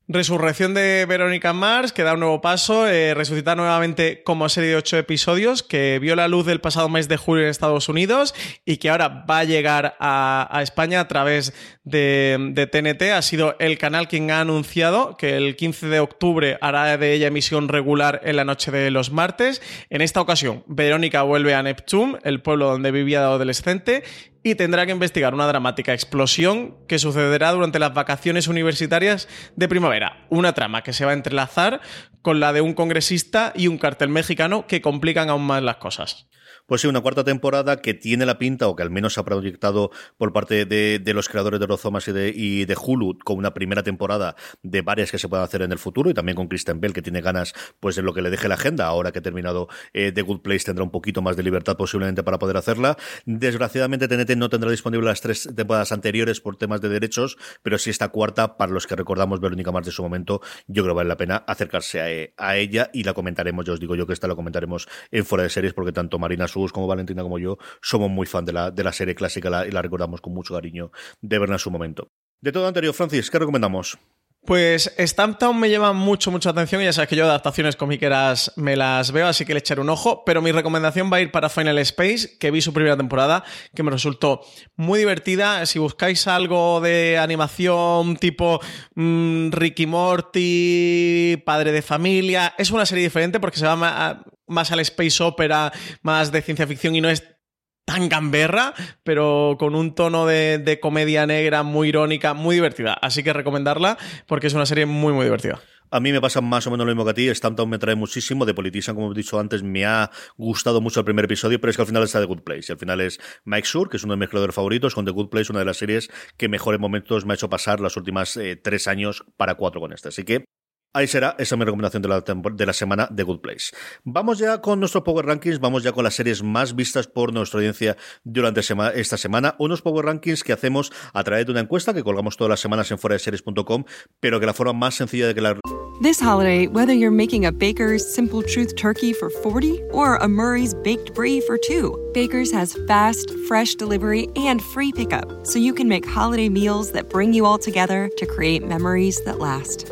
Speaker 2: Resurrección de Verónica Mars, que da un nuevo paso, eh, resucita nuevamente como serie de ocho episodios, que vio la luz del pasado mes de julio en Estados Unidos y que ahora va a llegar a, España a través de, de, TNT. Ha sido el canal quien ha anunciado que el 15 de octubre hará de ella emisión regular en la noche de los martes. En esta ocasión, Verónica vuelve a Neptune, el pueblo donde vivía de adolescente, y tendrá que investigar una dramática explosión que sucederá durante las vacaciones universitarias de primavera. Una trama que se va a entrelazar con la de un congresista y un cartel mexicano que complican aún más las cosas.
Speaker 1: Pues sí, una cuarta temporada que tiene la pinta, o que al menos se ha proyectado por parte de, los creadores de Rozomas y de, Hulu, con una primera temporada de varias que se puedan hacer en el futuro, y también con Kristen Bell, que tiene ganas pues de lo que le deje la agenda. Ahora que ha terminado eh, The Good Place, tendrá un poquito más de libertad posiblemente para poder hacerla. Desgraciadamente, TNT no tendrá disponible las tres temporadas anteriores por temas de derechos, pero sí esta cuarta, para los que recordamos Verónica Mars de su momento, yo creo que vale la pena acercarse a, a ella y la comentaremos. Yo os digo yo que esta la comentaremos en fuera de series, porque tanto Marina Como Valentina como yo somos muy fan de la, de la serie clásica y la recordamos con mucho cariño de verla en su momento. De todo anterior, Francis, ¿qué recomendamos?
Speaker 2: Pues Stamptown me llama mucho, mucha atención y ya sabes que yo adaptaciones comiqueras me las veo, así que le echaré un ojo, pero mi recomendación va a ir para Final Space, que vi su primera temporada, que me resultó muy divertida. Si buscáis algo de animación tipo mmm, Ricky Morty, Padre de Familia, es una serie diferente porque se va más al space opera, más de ciencia ficción y no es tan gamberra, pero con un tono de, de, comedia negra muy irónica, muy divertida. Así que recomendarla porque es una serie muy, muy divertida.
Speaker 1: A mí me pasa más o menos lo mismo que a ti. Stamptown me trae muchísimo. De Politician, como he dicho antes, me ha gustado mucho el primer episodio, pero es que al final está The Good Place. Y al final es Mike Sur, que es uno de mis creadores favoritos, con The Good Place, una de las series que mejores momentos me ha hecho pasar los últimos eh, tres años para cuatro con este. Así que Ahí será, esa es mi recomendación de la, de la semana de Good Place. Vamos ya con nuestros Power Rankings, vamos ya con las series más vistas por nuestra audiencia durante sema esta semana. Unos Power Rankings que hacemos a través de una encuesta que colgamos todas las semanas en foradeseries.com, pero que la forma más sencilla de que la...
Speaker 3: This holiday, whether you're making a Baker's Simple Truth turkey for 40 or a Murray's Baked Brie for 2, Baker's has fast, fresh delivery and free pickup, so you can make holiday meals that bring you all together to create memories that last.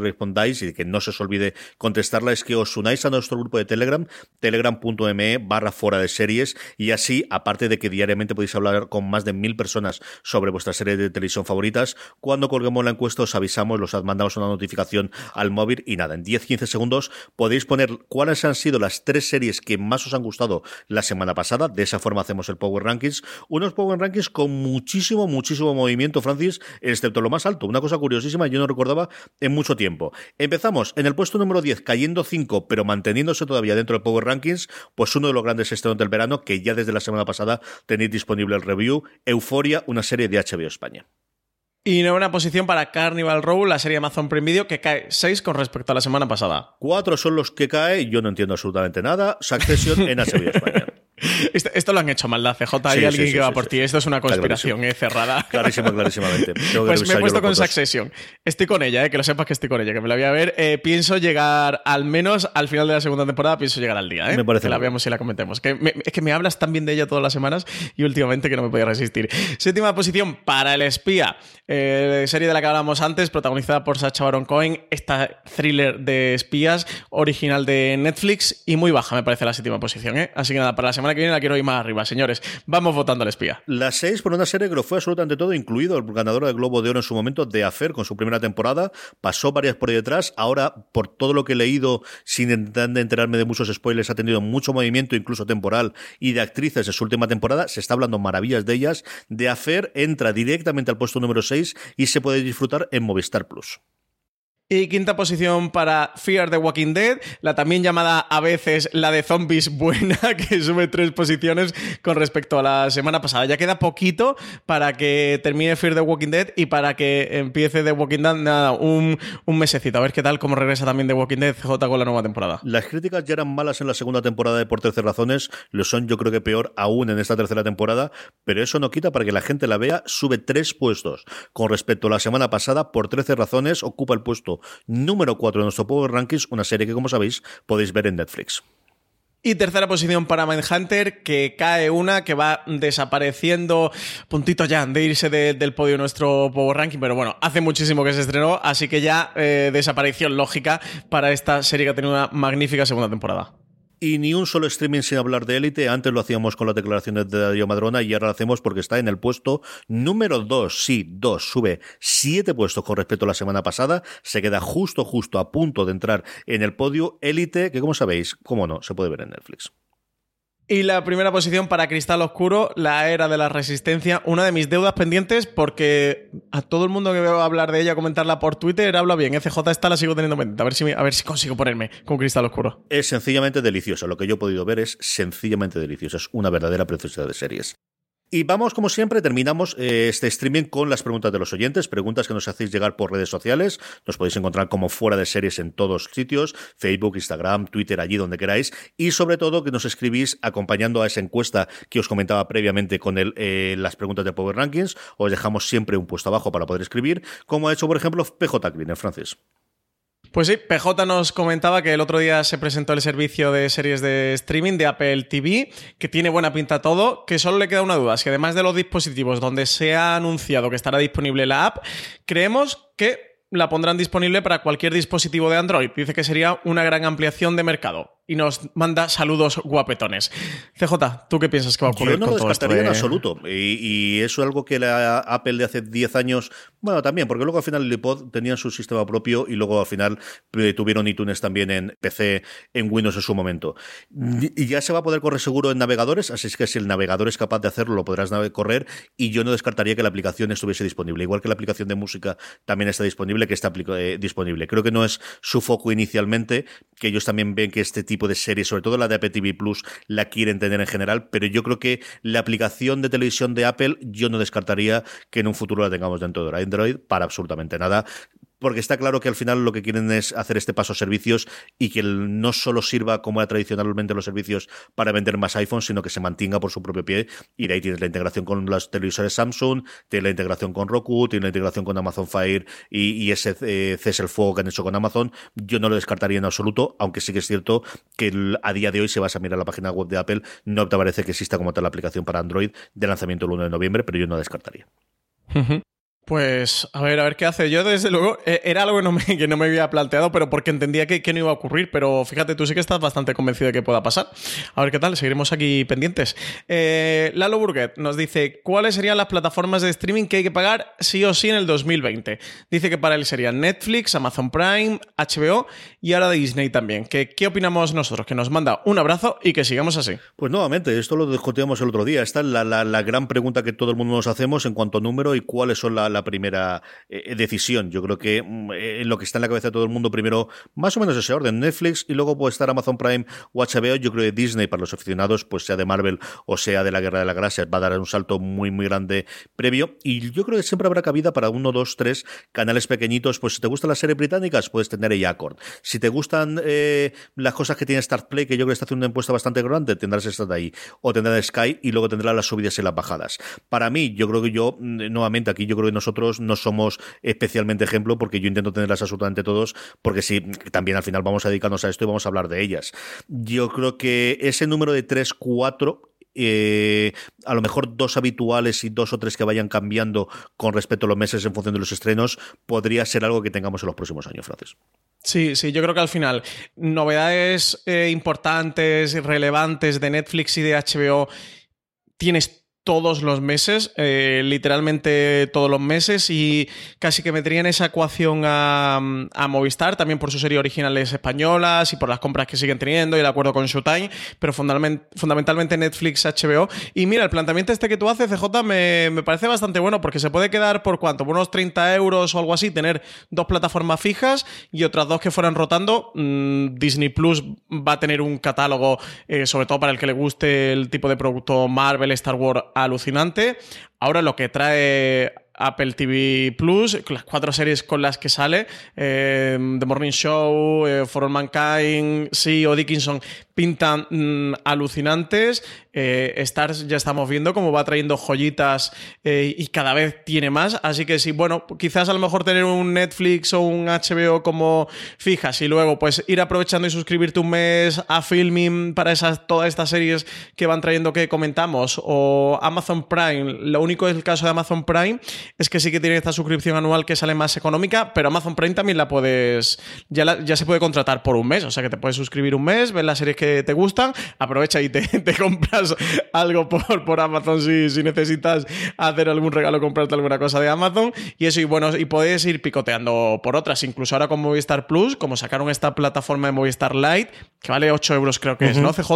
Speaker 1: Respondáis y que no se os olvide contestarla es que os unáis a nuestro grupo de Telegram, telegram.me barra fuera de series y así, aparte de que diariamente podéis hablar con más de mil personas sobre vuestras series de televisión favoritas, cuando colguemos la encuesta os avisamos, os mandamos una notificación al móvil y nada, en 10-15 segundos podéis poner cuáles han sido las tres series que más os han gustado la semana pasada, de esa forma hacemos el Power Rankings, unos Power Rankings con muchísimo, muchísimo movimiento, Francis, excepto lo más alto, una cosa curiosísima, yo no recordaba en mucho tiempo tiempo. Empezamos en el puesto número 10, cayendo 5, pero manteniéndose todavía dentro del Power Rankings, pues uno de los grandes estrenos del verano, que ya desde la semana pasada tenéis disponible el review, Euforia, una serie de HBO España.
Speaker 2: Y novena posición para Carnival Row, la serie Amazon Prime Video, que cae 6 con respecto a la semana pasada.
Speaker 1: Cuatro son los que cae, yo no entiendo absolutamente nada. Succession en HBO España.
Speaker 2: Esto, esto, lo han hecho mal, la CJ. Hay sí, alguien sí, que va por ti. Esto es una conspiración eh, cerrada.
Speaker 1: Clarísimo, clarísimamente.
Speaker 2: pues me he puesto con Succession. Estoy con ella, eh, que lo sepas que estoy con ella, que me la voy a ver. Eh, pienso llegar al menos al final de la segunda temporada, pienso llegar al día. Eh,
Speaker 1: me parece.
Speaker 2: Que la veamos y la comentemos. Que me, es que me hablas tan bien de ella todas las semanas y últimamente que no me podía resistir. Séptima posición para El Espía, serie de la que hablábamos antes, protagonizada por Sacha Baron Cohen. Esta thriller de espías, original de Netflix y muy baja, me parece la séptima posición. ¿eh? Así que nada, para la semana que viene la quiero ir más arriba, señores. Vamos votando al espía.
Speaker 1: La 6 por una serie que lo fue absolutamente todo, incluido el ganador del Globo de Oro en su momento, de Afer, con su primera temporada. Pasó varias por ahí detrás. Ahora, por todo lo que he leído, sin enterarme de muchos spoilers, ha tenido mucho movimiento, incluso temporal, y de actrices de su última temporada. Se está hablando maravillas de ellas. De Afer entra directamente al puesto número 6 y se puede disfrutar en Movistar Plus.
Speaker 2: Y quinta posición para Fear the Walking Dead, la también llamada a veces la de zombies buena, que sube tres posiciones con respecto a la semana pasada. Ya queda poquito para que termine Fear the Walking Dead y para que empiece The Walking Dead, nada, un, un mesecito. A ver qué tal, cómo regresa también The Walking Dead CJ con la nueva temporada.
Speaker 1: Las críticas ya eran malas en la segunda temporada de Por Tercer Razones, lo son yo creo que peor aún en esta tercera temporada, pero eso no quita para que la gente la vea, sube tres puestos con respecto a la semana pasada, por 13 razones ocupa el puesto número 4 de nuestro Power Rankings, una serie que, como sabéis, podéis ver en Netflix.
Speaker 2: Y tercera posición para Mindhunter, que cae una, que va desapareciendo, puntito ya de irse de- del podio nuestro Power Ranking, pero bueno, hace muchísimo que se estrenó, así que ya eh, desaparición lógica para esta serie que ha tenido una magnífica segunda temporada.
Speaker 1: Y ni un solo streaming sin hablar de élite. Antes lo hacíamos con las declaraciones de Darío Madrona y ahora lo hacemos porque está en el puesto número 2. Sí, 2. Sube 7 puestos con respecto a la semana pasada. Se queda justo, justo a punto de entrar en el podio élite, que como sabéis, cómo no, se puede ver en Netflix.
Speaker 2: Y la primera posición para Cristal Oscuro, la era de la resistencia, una de mis deudas pendientes porque a todo el mundo que veo hablar de ella, comentarla por Twitter, habla bien. FJ esta la sigo teniendo pendiente, a ver si, a ver si consigo ponerme con Cristal Oscuro.
Speaker 1: Es sencillamente delicioso. Lo que yo he podido ver es sencillamente delicioso. Es una verdadera preciosidad de series. Y vamos, como siempre, terminamos eh, este streaming con las preguntas de los oyentes, preguntas que nos hacéis llegar por redes sociales. Nos podéis encontrar como fuera de series en todos sitios, Facebook, Instagram, Twitter, allí donde queráis. Y sobre todo que nos escribís acompañando a esa encuesta que os comentaba previamente con el, eh, las preguntas de Power Rankings. Os dejamos siempre un puesto abajo para poder escribir, como ha hecho, por ejemplo, PJ Green, en francés.
Speaker 2: Pues sí, PJ nos comentaba que el otro día se presentó el servicio de series de streaming de Apple TV, que tiene buena pinta todo, que solo le queda una duda, es que además de los dispositivos donde se ha anunciado que estará disponible la app, creemos que la pondrán disponible para cualquier dispositivo de Android. Dice que sería una gran ampliación de mercado. Y nos manda saludos guapetones. CJ, ¿tú qué piensas que va a ocurrir
Speaker 1: Yo no
Speaker 2: con
Speaker 1: lo
Speaker 2: todo esto?
Speaker 1: descartaría en
Speaker 2: de-
Speaker 1: absoluto. Y, y eso es algo que la Apple de hace 10 años, bueno, también, porque luego al final el iPod tenían su sistema propio y luego al final eh, tuvieron iTunes también en PC, en Windows en su momento. Y ya se va a poder correr seguro en navegadores, así es que si el navegador es capaz de hacerlo, lo podrás correr. Y yo no descartaría que la aplicación estuviese disponible. Igual que la aplicación de música también está disponible, que está eh, disponible. Creo que no es su foco inicialmente, que ellos también ven que este tipo de series, sobre todo la de Apple TV Plus, la quieren tener en general, pero yo creo que la aplicación de televisión de Apple, yo no descartaría que en un futuro la tengamos dentro de Android para absolutamente nada. Porque está claro que al final lo que quieren es hacer este paso a servicios y que no solo sirva como era tradicionalmente los servicios para vender más iPhones, sino que se mantenga por su propio pie. Y de ahí tienes la integración con los televisores Samsung, tienes la integración con Roku, tienes la integración con Amazon Fire y, ese eh, cese el fuego que han hecho con Amazon. Yo no lo descartaría en absoluto, aunque sí que es cierto que a día de hoy, si vas a mirar la página web de Apple, no te parece que exista como tal la aplicación para Android de lanzamiento el 1 de noviembre, pero yo no descartaría.
Speaker 2: Ujú. Pues a ver, a ver qué hace. Yo, desde luego, eh, era algo que no me, que no me había planteado, pero porque entendía que, que no iba a ocurrir. Pero fíjate, tú sí que estás bastante convencido de que pueda pasar. A ver qué tal, seguiremos aquí pendientes. Eh, Lalo Burguet nos dice: ¿Cuáles serían las plataformas de streaming que hay que pagar sí o sí en el 2020? Dice que para él serían Netflix, Amazon Prime, HBO y ahora Disney también. ¿Qué, ¿Qué opinamos nosotros? Que nos manda un abrazo y que sigamos así.
Speaker 1: Pues nuevamente, esto lo discutíamos el otro día. Esta es la, la- la gran pregunta que todo el mundo nos hacemos en cuanto a número y cuáles son la, primera eh, decisión. Yo creo que mm, eh, lo que está en la cabeza de todo el mundo, primero, más o menos ese orden, Netflix y luego puede estar Amazon Prime o HBO. Yo creo que Disney, para los aficionados, pues sea de Marvel o sea de la Guerra de las Galaxias, va a dar un salto muy, muy grande previo. Y yo creo que siempre habrá cabida para uno, dos, tres canales pequeñitos. Pues si te gustan las series británicas, puedes tener Acorn. Si te gustan eh, las cosas que tiene Start Play, que yo creo que está haciendo una encuesta bastante grande, tendrás esta de ahí. O tendrás Sky y luego tendrás las subidas y las bajadas. Para mí, yo creo que yo, mm, nuevamente, aquí yo creo que nosotros no somos especialmente ejemplo porque yo intento tenerlas absolutamente todos, porque sí, también al final vamos a dedicarnos a esto y vamos a hablar de ellas. Yo creo que ese número de 3, 4 eh, a lo mejor dos habituales y dos o tres que vayan cambiando con respecto a los meses en función de los estrenos, podría ser algo que tengamos en los próximos años, Francis.
Speaker 2: Sí, sí, yo creo que al final novedades eh, importantes, relevantes de Netflix y de HBO tienes todos los meses, eh, literalmente todos los meses, y casi que meterían esa ecuación a, a, Movistar, también por sus series originales españolas y por las compras que siguen teniendo y el acuerdo con Showtime, pero fundamentalmente Netflix, HBO. Y mira, el planteamiento este que tú haces, CJ, me, me parece bastante bueno porque se puede quedar por cuánto, por unos 30 euros o algo así, tener dos plataformas fijas y otras dos que fueran rotando. Mm, Disney Plus va a tener un catálogo, eh, sobre todo para el que le guste el tipo de producto Marvel, Star Wars, alucinante. Ahora lo que trae Apple TV Plus, las cuatro series con las que sale, eh, The Morning Show, eh, For All Mankind, Sí o Dickinson, pintan mm, alucinantes. Eh, Stars ya estamos viendo cómo va trayendo joyitas eh, y cada vez tiene más. Así que sí, bueno, quizás a lo mejor tener un Netflix o un HBO como fijas y luego pues ir aprovechando y suscribirte un mes a Filming para esas, todas estas series que van trayendo que comentamos o Amazon Prime. Lo único es el caso de Amazon Prime es que sí que tiene esta suscripción anual que sale más económica, pero Amazon Prime también la puedes, ya, ya se puede contratar por un mes, o sea que te puedes suscribir un mes, ver las series que te gustan, aprovecha y te, te compras algo por, por Amazon si, si, necesitas hacer algún regalo, comprarte alguna cosa de Amazon y eso, y bueno, y puedes ir picoteando por otras, incluso ahora con Movistar Plus, como sacaron esta plataforma de Movistar Lite, que vale 8 euros creo que es, ¿no, CJ?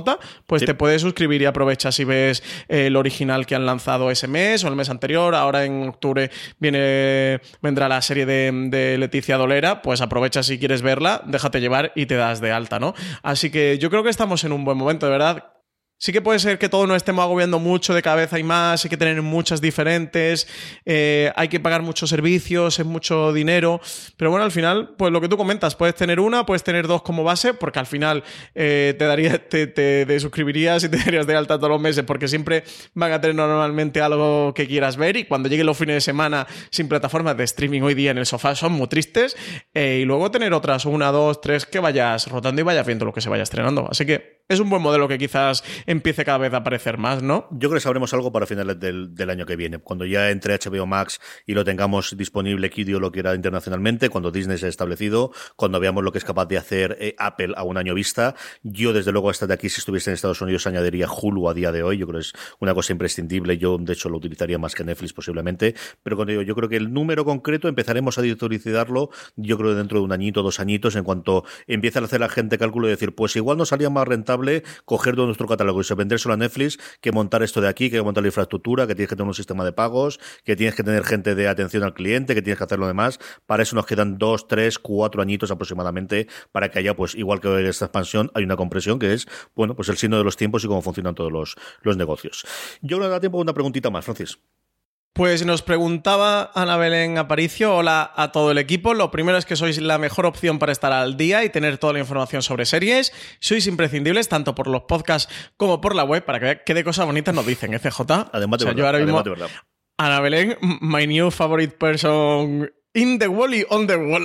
Speaker 2: Pues sí. te puedes suscribir y aprovechas si ves el original que han lanzado ese mes o el mes anterior, ahora en octubre viene, vendrá la serie de, de, Leticia Dolera, pues aprovecha si quieres verla, déjate llevar y te das de alta, ¿no? Así que yo creo que estamos en un buen momento, de verdad. Sí que puede ser que todo no estemos agobiando mucho de cabeza y más, hay que tener muchas diferentes, eh, hay que pagar muchos servicios, es mucho dinero, pero bueno, al final, pues lo que tú comentas, puedes tener una, puedes tener dos como base, porque al final eh, te, daría, te, te, te, suscribirías y te darías de alta todos los meses, porque siempre van a tener normalmente algo que quieras ver. Y cuando lleguen los fines de semana sin plataformas de streaming hoy día en el sofá son muy tristes, eh, y luego tener otras, una, dos, tres, que vayas rotando y vayas viendo lo que se vaya estrenando. Así que es un buen modelo que quizás empiece cada vez a aparecer más, ¿no?
Speaker 1: Yo creo que sabremos algo para finales del, año que viene, cuando ya entre HBO Max y lo tengamos disponible Kidio lo quiera internacionalmente, cuando Disney se ha establecido, cuando veamos lo que es capaz de hacer eh, Apple a un año vista. Yo, desde luego, hasta de aquí, si estuviese en Estados Unidos, añadiría Hulu a día de hoy. Yo creo que es una cosa imprescindible. Yo, de hecho, lo utilizaría más que Netflix posiblemente. Pero cuando digo, yo creo que el número concreto empezaremos a editorializarlo, yo creo, dentro de un añito, dos añitos, en cuanto empieza a hacer la gente cálculo y decir, pues igual nos salía más rentable coger todo nuestro catálogo y vendérselo a Netflix que montar esto de aquí, que montar la infraestructura, que tienes que tener un sistema de pagos, que tienes que tener gente de atención al cliente, que tienes que hacer lo demás. Para eso nos quedan dos, tres, cuatro añitos aproximadamente para que haya, pues, igual que esta expansión, hay una compresión que es, bueno, pues el signo de los tiempos y cómo funcionan todos los, negocios. Yo no da tiempo una preguntita más, Francis.
Speaker 2: Pues nos preguntaba Ana Belén Aparicio, hola a todo el equipo. Lo primero es que sois la mejor opción para estar al día y tener toda la información sobre series. Sois imprescindibles tanto por los podcasts como por la web para que vean qué de cosas bonitas nos dicen, FJ.
Speaker 1: Además de
Speaker 2: o sea,
Speaker 1: verdad,
Speaker 2: yo ahora mismo,
Speaker 1: además de verdad.
Speaker 2: Ana Belén, my new favorite person In the wall y on the wall.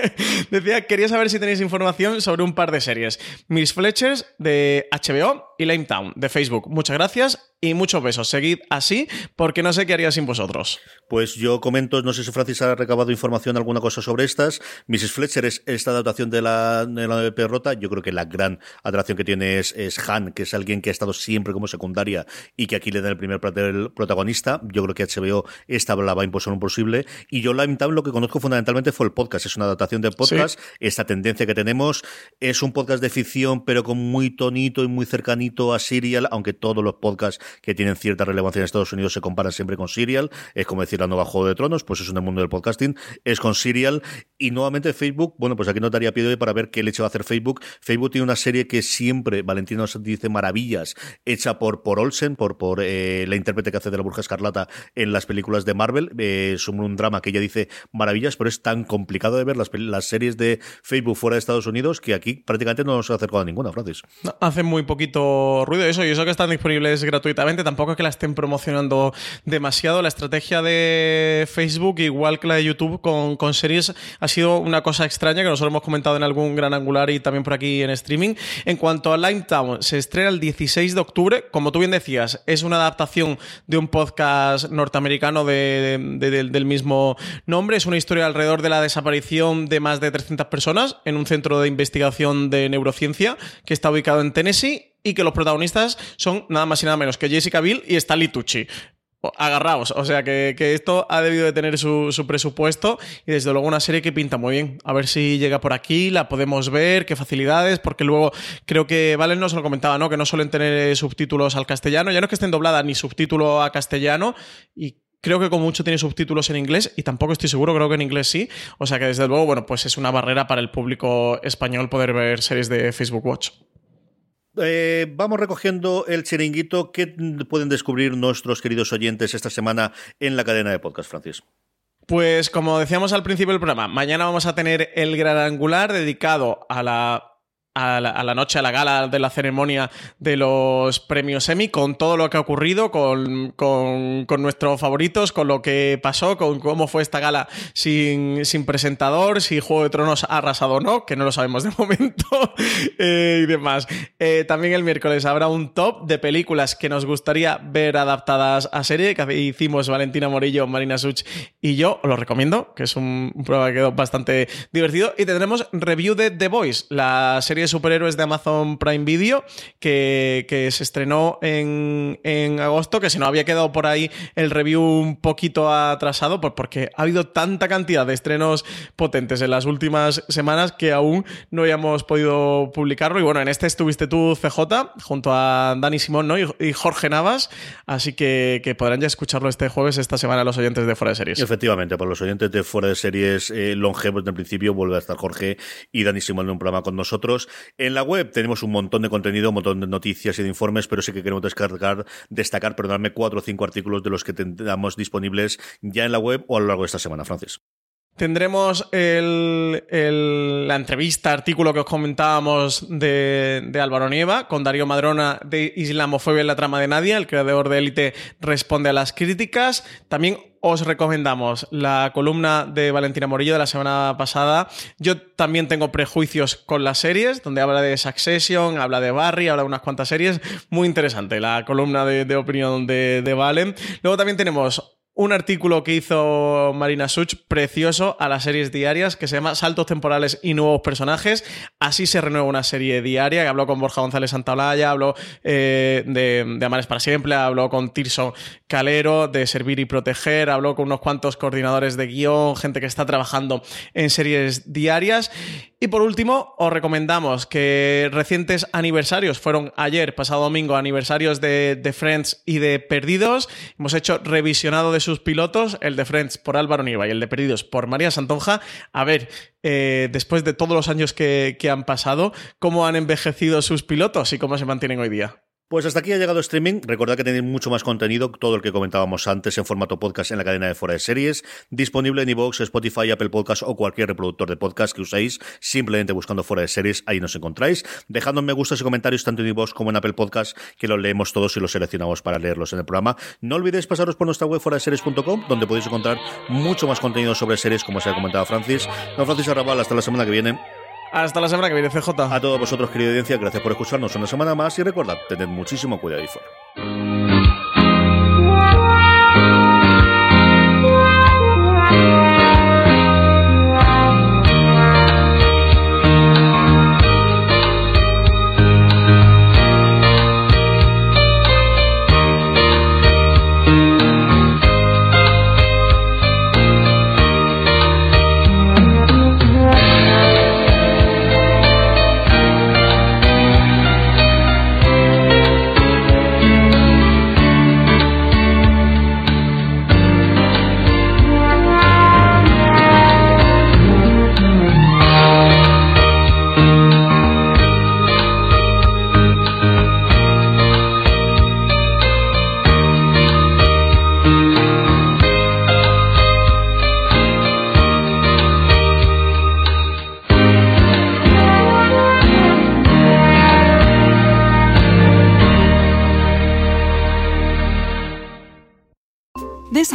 Speaker 2: Decía, quería saber si tenéis información sobre un par de series. Miss Fletchers de HBO y Lametown de Facebook. Muchas gracias y muchos besos. Seguid así porque no sé qué haría sin vosotros.
Speaker 1: Pues yo comento, no sé si Francis ha recabado información, alguna cosa sobre estas. Mrs. Fletcher es esta adaptación de la, de la NP Rota. Yo creo que la gran atracción que tiene es, es, Han, que es alguien que ha estado siempre como secundaria y que aquí le da el primer protagonista. Yo creo que HBO esta la va a imponer un posible. Y yo Lametown lo que conozco fundamentalmente fue el podcast. Es una adaptación del podcast. Sí. Esta tendencia que tenemos es un podcast de ficción, pero con muy tonito y muy cercanito a Serial, aunque todos los podcasts que tienen cierta relevancia en Estados Unidos se comparan siempre con Serial. Es como decir la nueva Juego de Tronos, pues es en el mundo del podcasting. Es con Serial. Y nuevamente Facebook, bueno, pues aquí no daría pie de para ver qué leche va a hacer Facebook. Facebook tiene una serie que siempre, Valentina nos dice maravillas, hecha por, por Olsen, por, por eh, la intérprete que hace de la Burja Escarlata en las películas de Marvel. Eh, es un drama que ella dice maravillas, pero es tan complicado de ver las, las series de Facebook fuera de Estados Unidos que aquí prácticamente no nos ha acercado a ninguna, Francis.
Speaker 2: No, hace muy poquito ruido eso, y eso que están disponibles gratuitamente, tampoco es que la estén promocionando demasiado. La estrategia de Facebook, igual que la de YouTube con, series, ha sido una cosa extraña que nosotros hemos comentado en algún gran angular y también por aquí en streaming. En cuanto a Limetown, se estrena el 16 de octubre. Como tú bien decías, es una adaptación de un podcast norteamericano de, de, de, del mismo nombre. Una historia alrededor de la desaparición de más de 300 personas en un centro de investigación de neurociencia que está ubicado en Tennessee y que los protagonistas son nada más y nada menos que Jessica Biel y Stanley Tucci agarraos. O sea que, esto ha debido de tener su, presupuesto y desde luego una serie que pinta muy bien. A ver si llega por aquí, la podemos ver, qué facilidades, porque luego creo que Valen nos lo comentaba, ¿no? Que no suelen tener subtítulos al castellano. Ya no es que estén dobladas ni subtítulo a castellano y creo que con mucho tiene subtítulos en inglés y tampoco estoy seguro, creo que en inglés sí. O sea que desde luego, bueno, pues es una barrera para el público español poder ver series de Facebook Watch.
Speaker 1: Eh, vamos recogiendo el chiringuito. ¿Qué pueden descubrir nuestros queridos oyentes esta semana en la cadena de podcast, Francis?
Speaker 2: Pues como decíamos al principio del programa, mañana vamos a tener el gran angular dedicado a la a la, noche, a la gala de la ceremonia de los premios Emmy, con todo lo que ha ocurrido, con, nuestros favoritos, con lo que pasó, con cómo fue esta gala sin, sin presentador, si Juego de Tronos ha arrasado o no, que no lo sabemos de momento, eh, y demás. Eh, también el miércoles habrá un top de películas que nos gustaría ver adaptadas a serie, que hicimos Valentina Morillo, Marina Such y yo, os lo recomiendo, que es un, un prueba que quedó bastante divertido, y tendremos review de The Voice, la serie superhéroes de Amazon Prime Video, que, se estrenó en, agosto, que si no había quedado por ahí el review un poquito atrasado, pues porque ha habido tanta cantidad de estrenos potentes en las últimas semanas que aún no habíamos podido publicarlo. Y bueno, en este estuviste tú, CJ, junto a Dani Simón y, Jorge Navas, así que, podrán ya escucharlo este jueves, esta semana, los oyentes de Fuera de Series.
Speaker 1: Efectivamente, por los oyentes de Fuera de Series eh, longevos del principio, vuelve a estar Jorge y Dani Simón en un programa con nosotros. En la web tenemos un montón de contenido, un montón de noticias y de informes, pero sí que queremos descargar, destacar, perdonadme, cuatro o cinco artículos de los que tengamos disponibles ya en la web o a lo largo de esta semana, Francis.
Speaker 2: Tendremos la entrevista, artículo que os comentábamos de, de, Álvaro Nieva con Darío Madrona de Islamofobia en la trama de Nadia, el creador de Élite responde a las críticas. También os recomendamos la columna de Valentina Morillo de la semana pasada. Yo también tengo prejuicios con las series, donde habla de Succession, habla de Barry, habla de unas cuantas series. Muy interesante la columna de, opinión de, de Valen. Luego también tenemos un artículo que hizo Marina Such precioso a las series diarias que se llama Saltos temporales y nuevos personajes. Así se renueva una serie diaria habló con Borja González Santaolalla, habló eh, de, de, Amares para siempre, habló con Tirso Calero de Servir y Proteger, habló con unos cuantos coordinadores de guion, gente que está trabajando en series diarias. Y por último, os recomendamos que recientes aniversarios fueron ayer, pasado domingo, aniversarios de, de Friends y de Perdidos. Hemos hecho revisionado de sus pilotos, el de Friends por Álvaro Niva y el de Perdidos por María Santonja. A ver, eh, después de todos los años que, que han pasado, cómo han envejecido sus pilotos y cómo se mantienen hoy día.
Speaker 1: Pues hasta aquí ha llegado streaming. Recordad que tenéis mucho más contenido, todo el que comentábamos antes en formato podcast en la cadena de Fuera de Series, disponible en iVoox, Spotify, Apple Podcast o cualquier reproductor de podcast que uséis, simplemente buscando Fuera de Series, ahí nos encontráis. Dejadnos me gustas y comentarios tanto en iVoox como en Apple Podcast, que los leemos todos y los seleccionamos para leerlos en el programa. No olvidéis pasaros por nuestra web fuera de series.com, donde podéis encontrar mucho más contenido sobre series, como se ha comentado Francis. No, Francis Arrabal, hasta la semana que viene.
Speaker 2: Hasta la semana que viene, CJ.
Speaker 1: A todos vosotros, querida audiencia, gracias por escucharnos una semana más y recordad, tened muchísimo cuidado y fuera.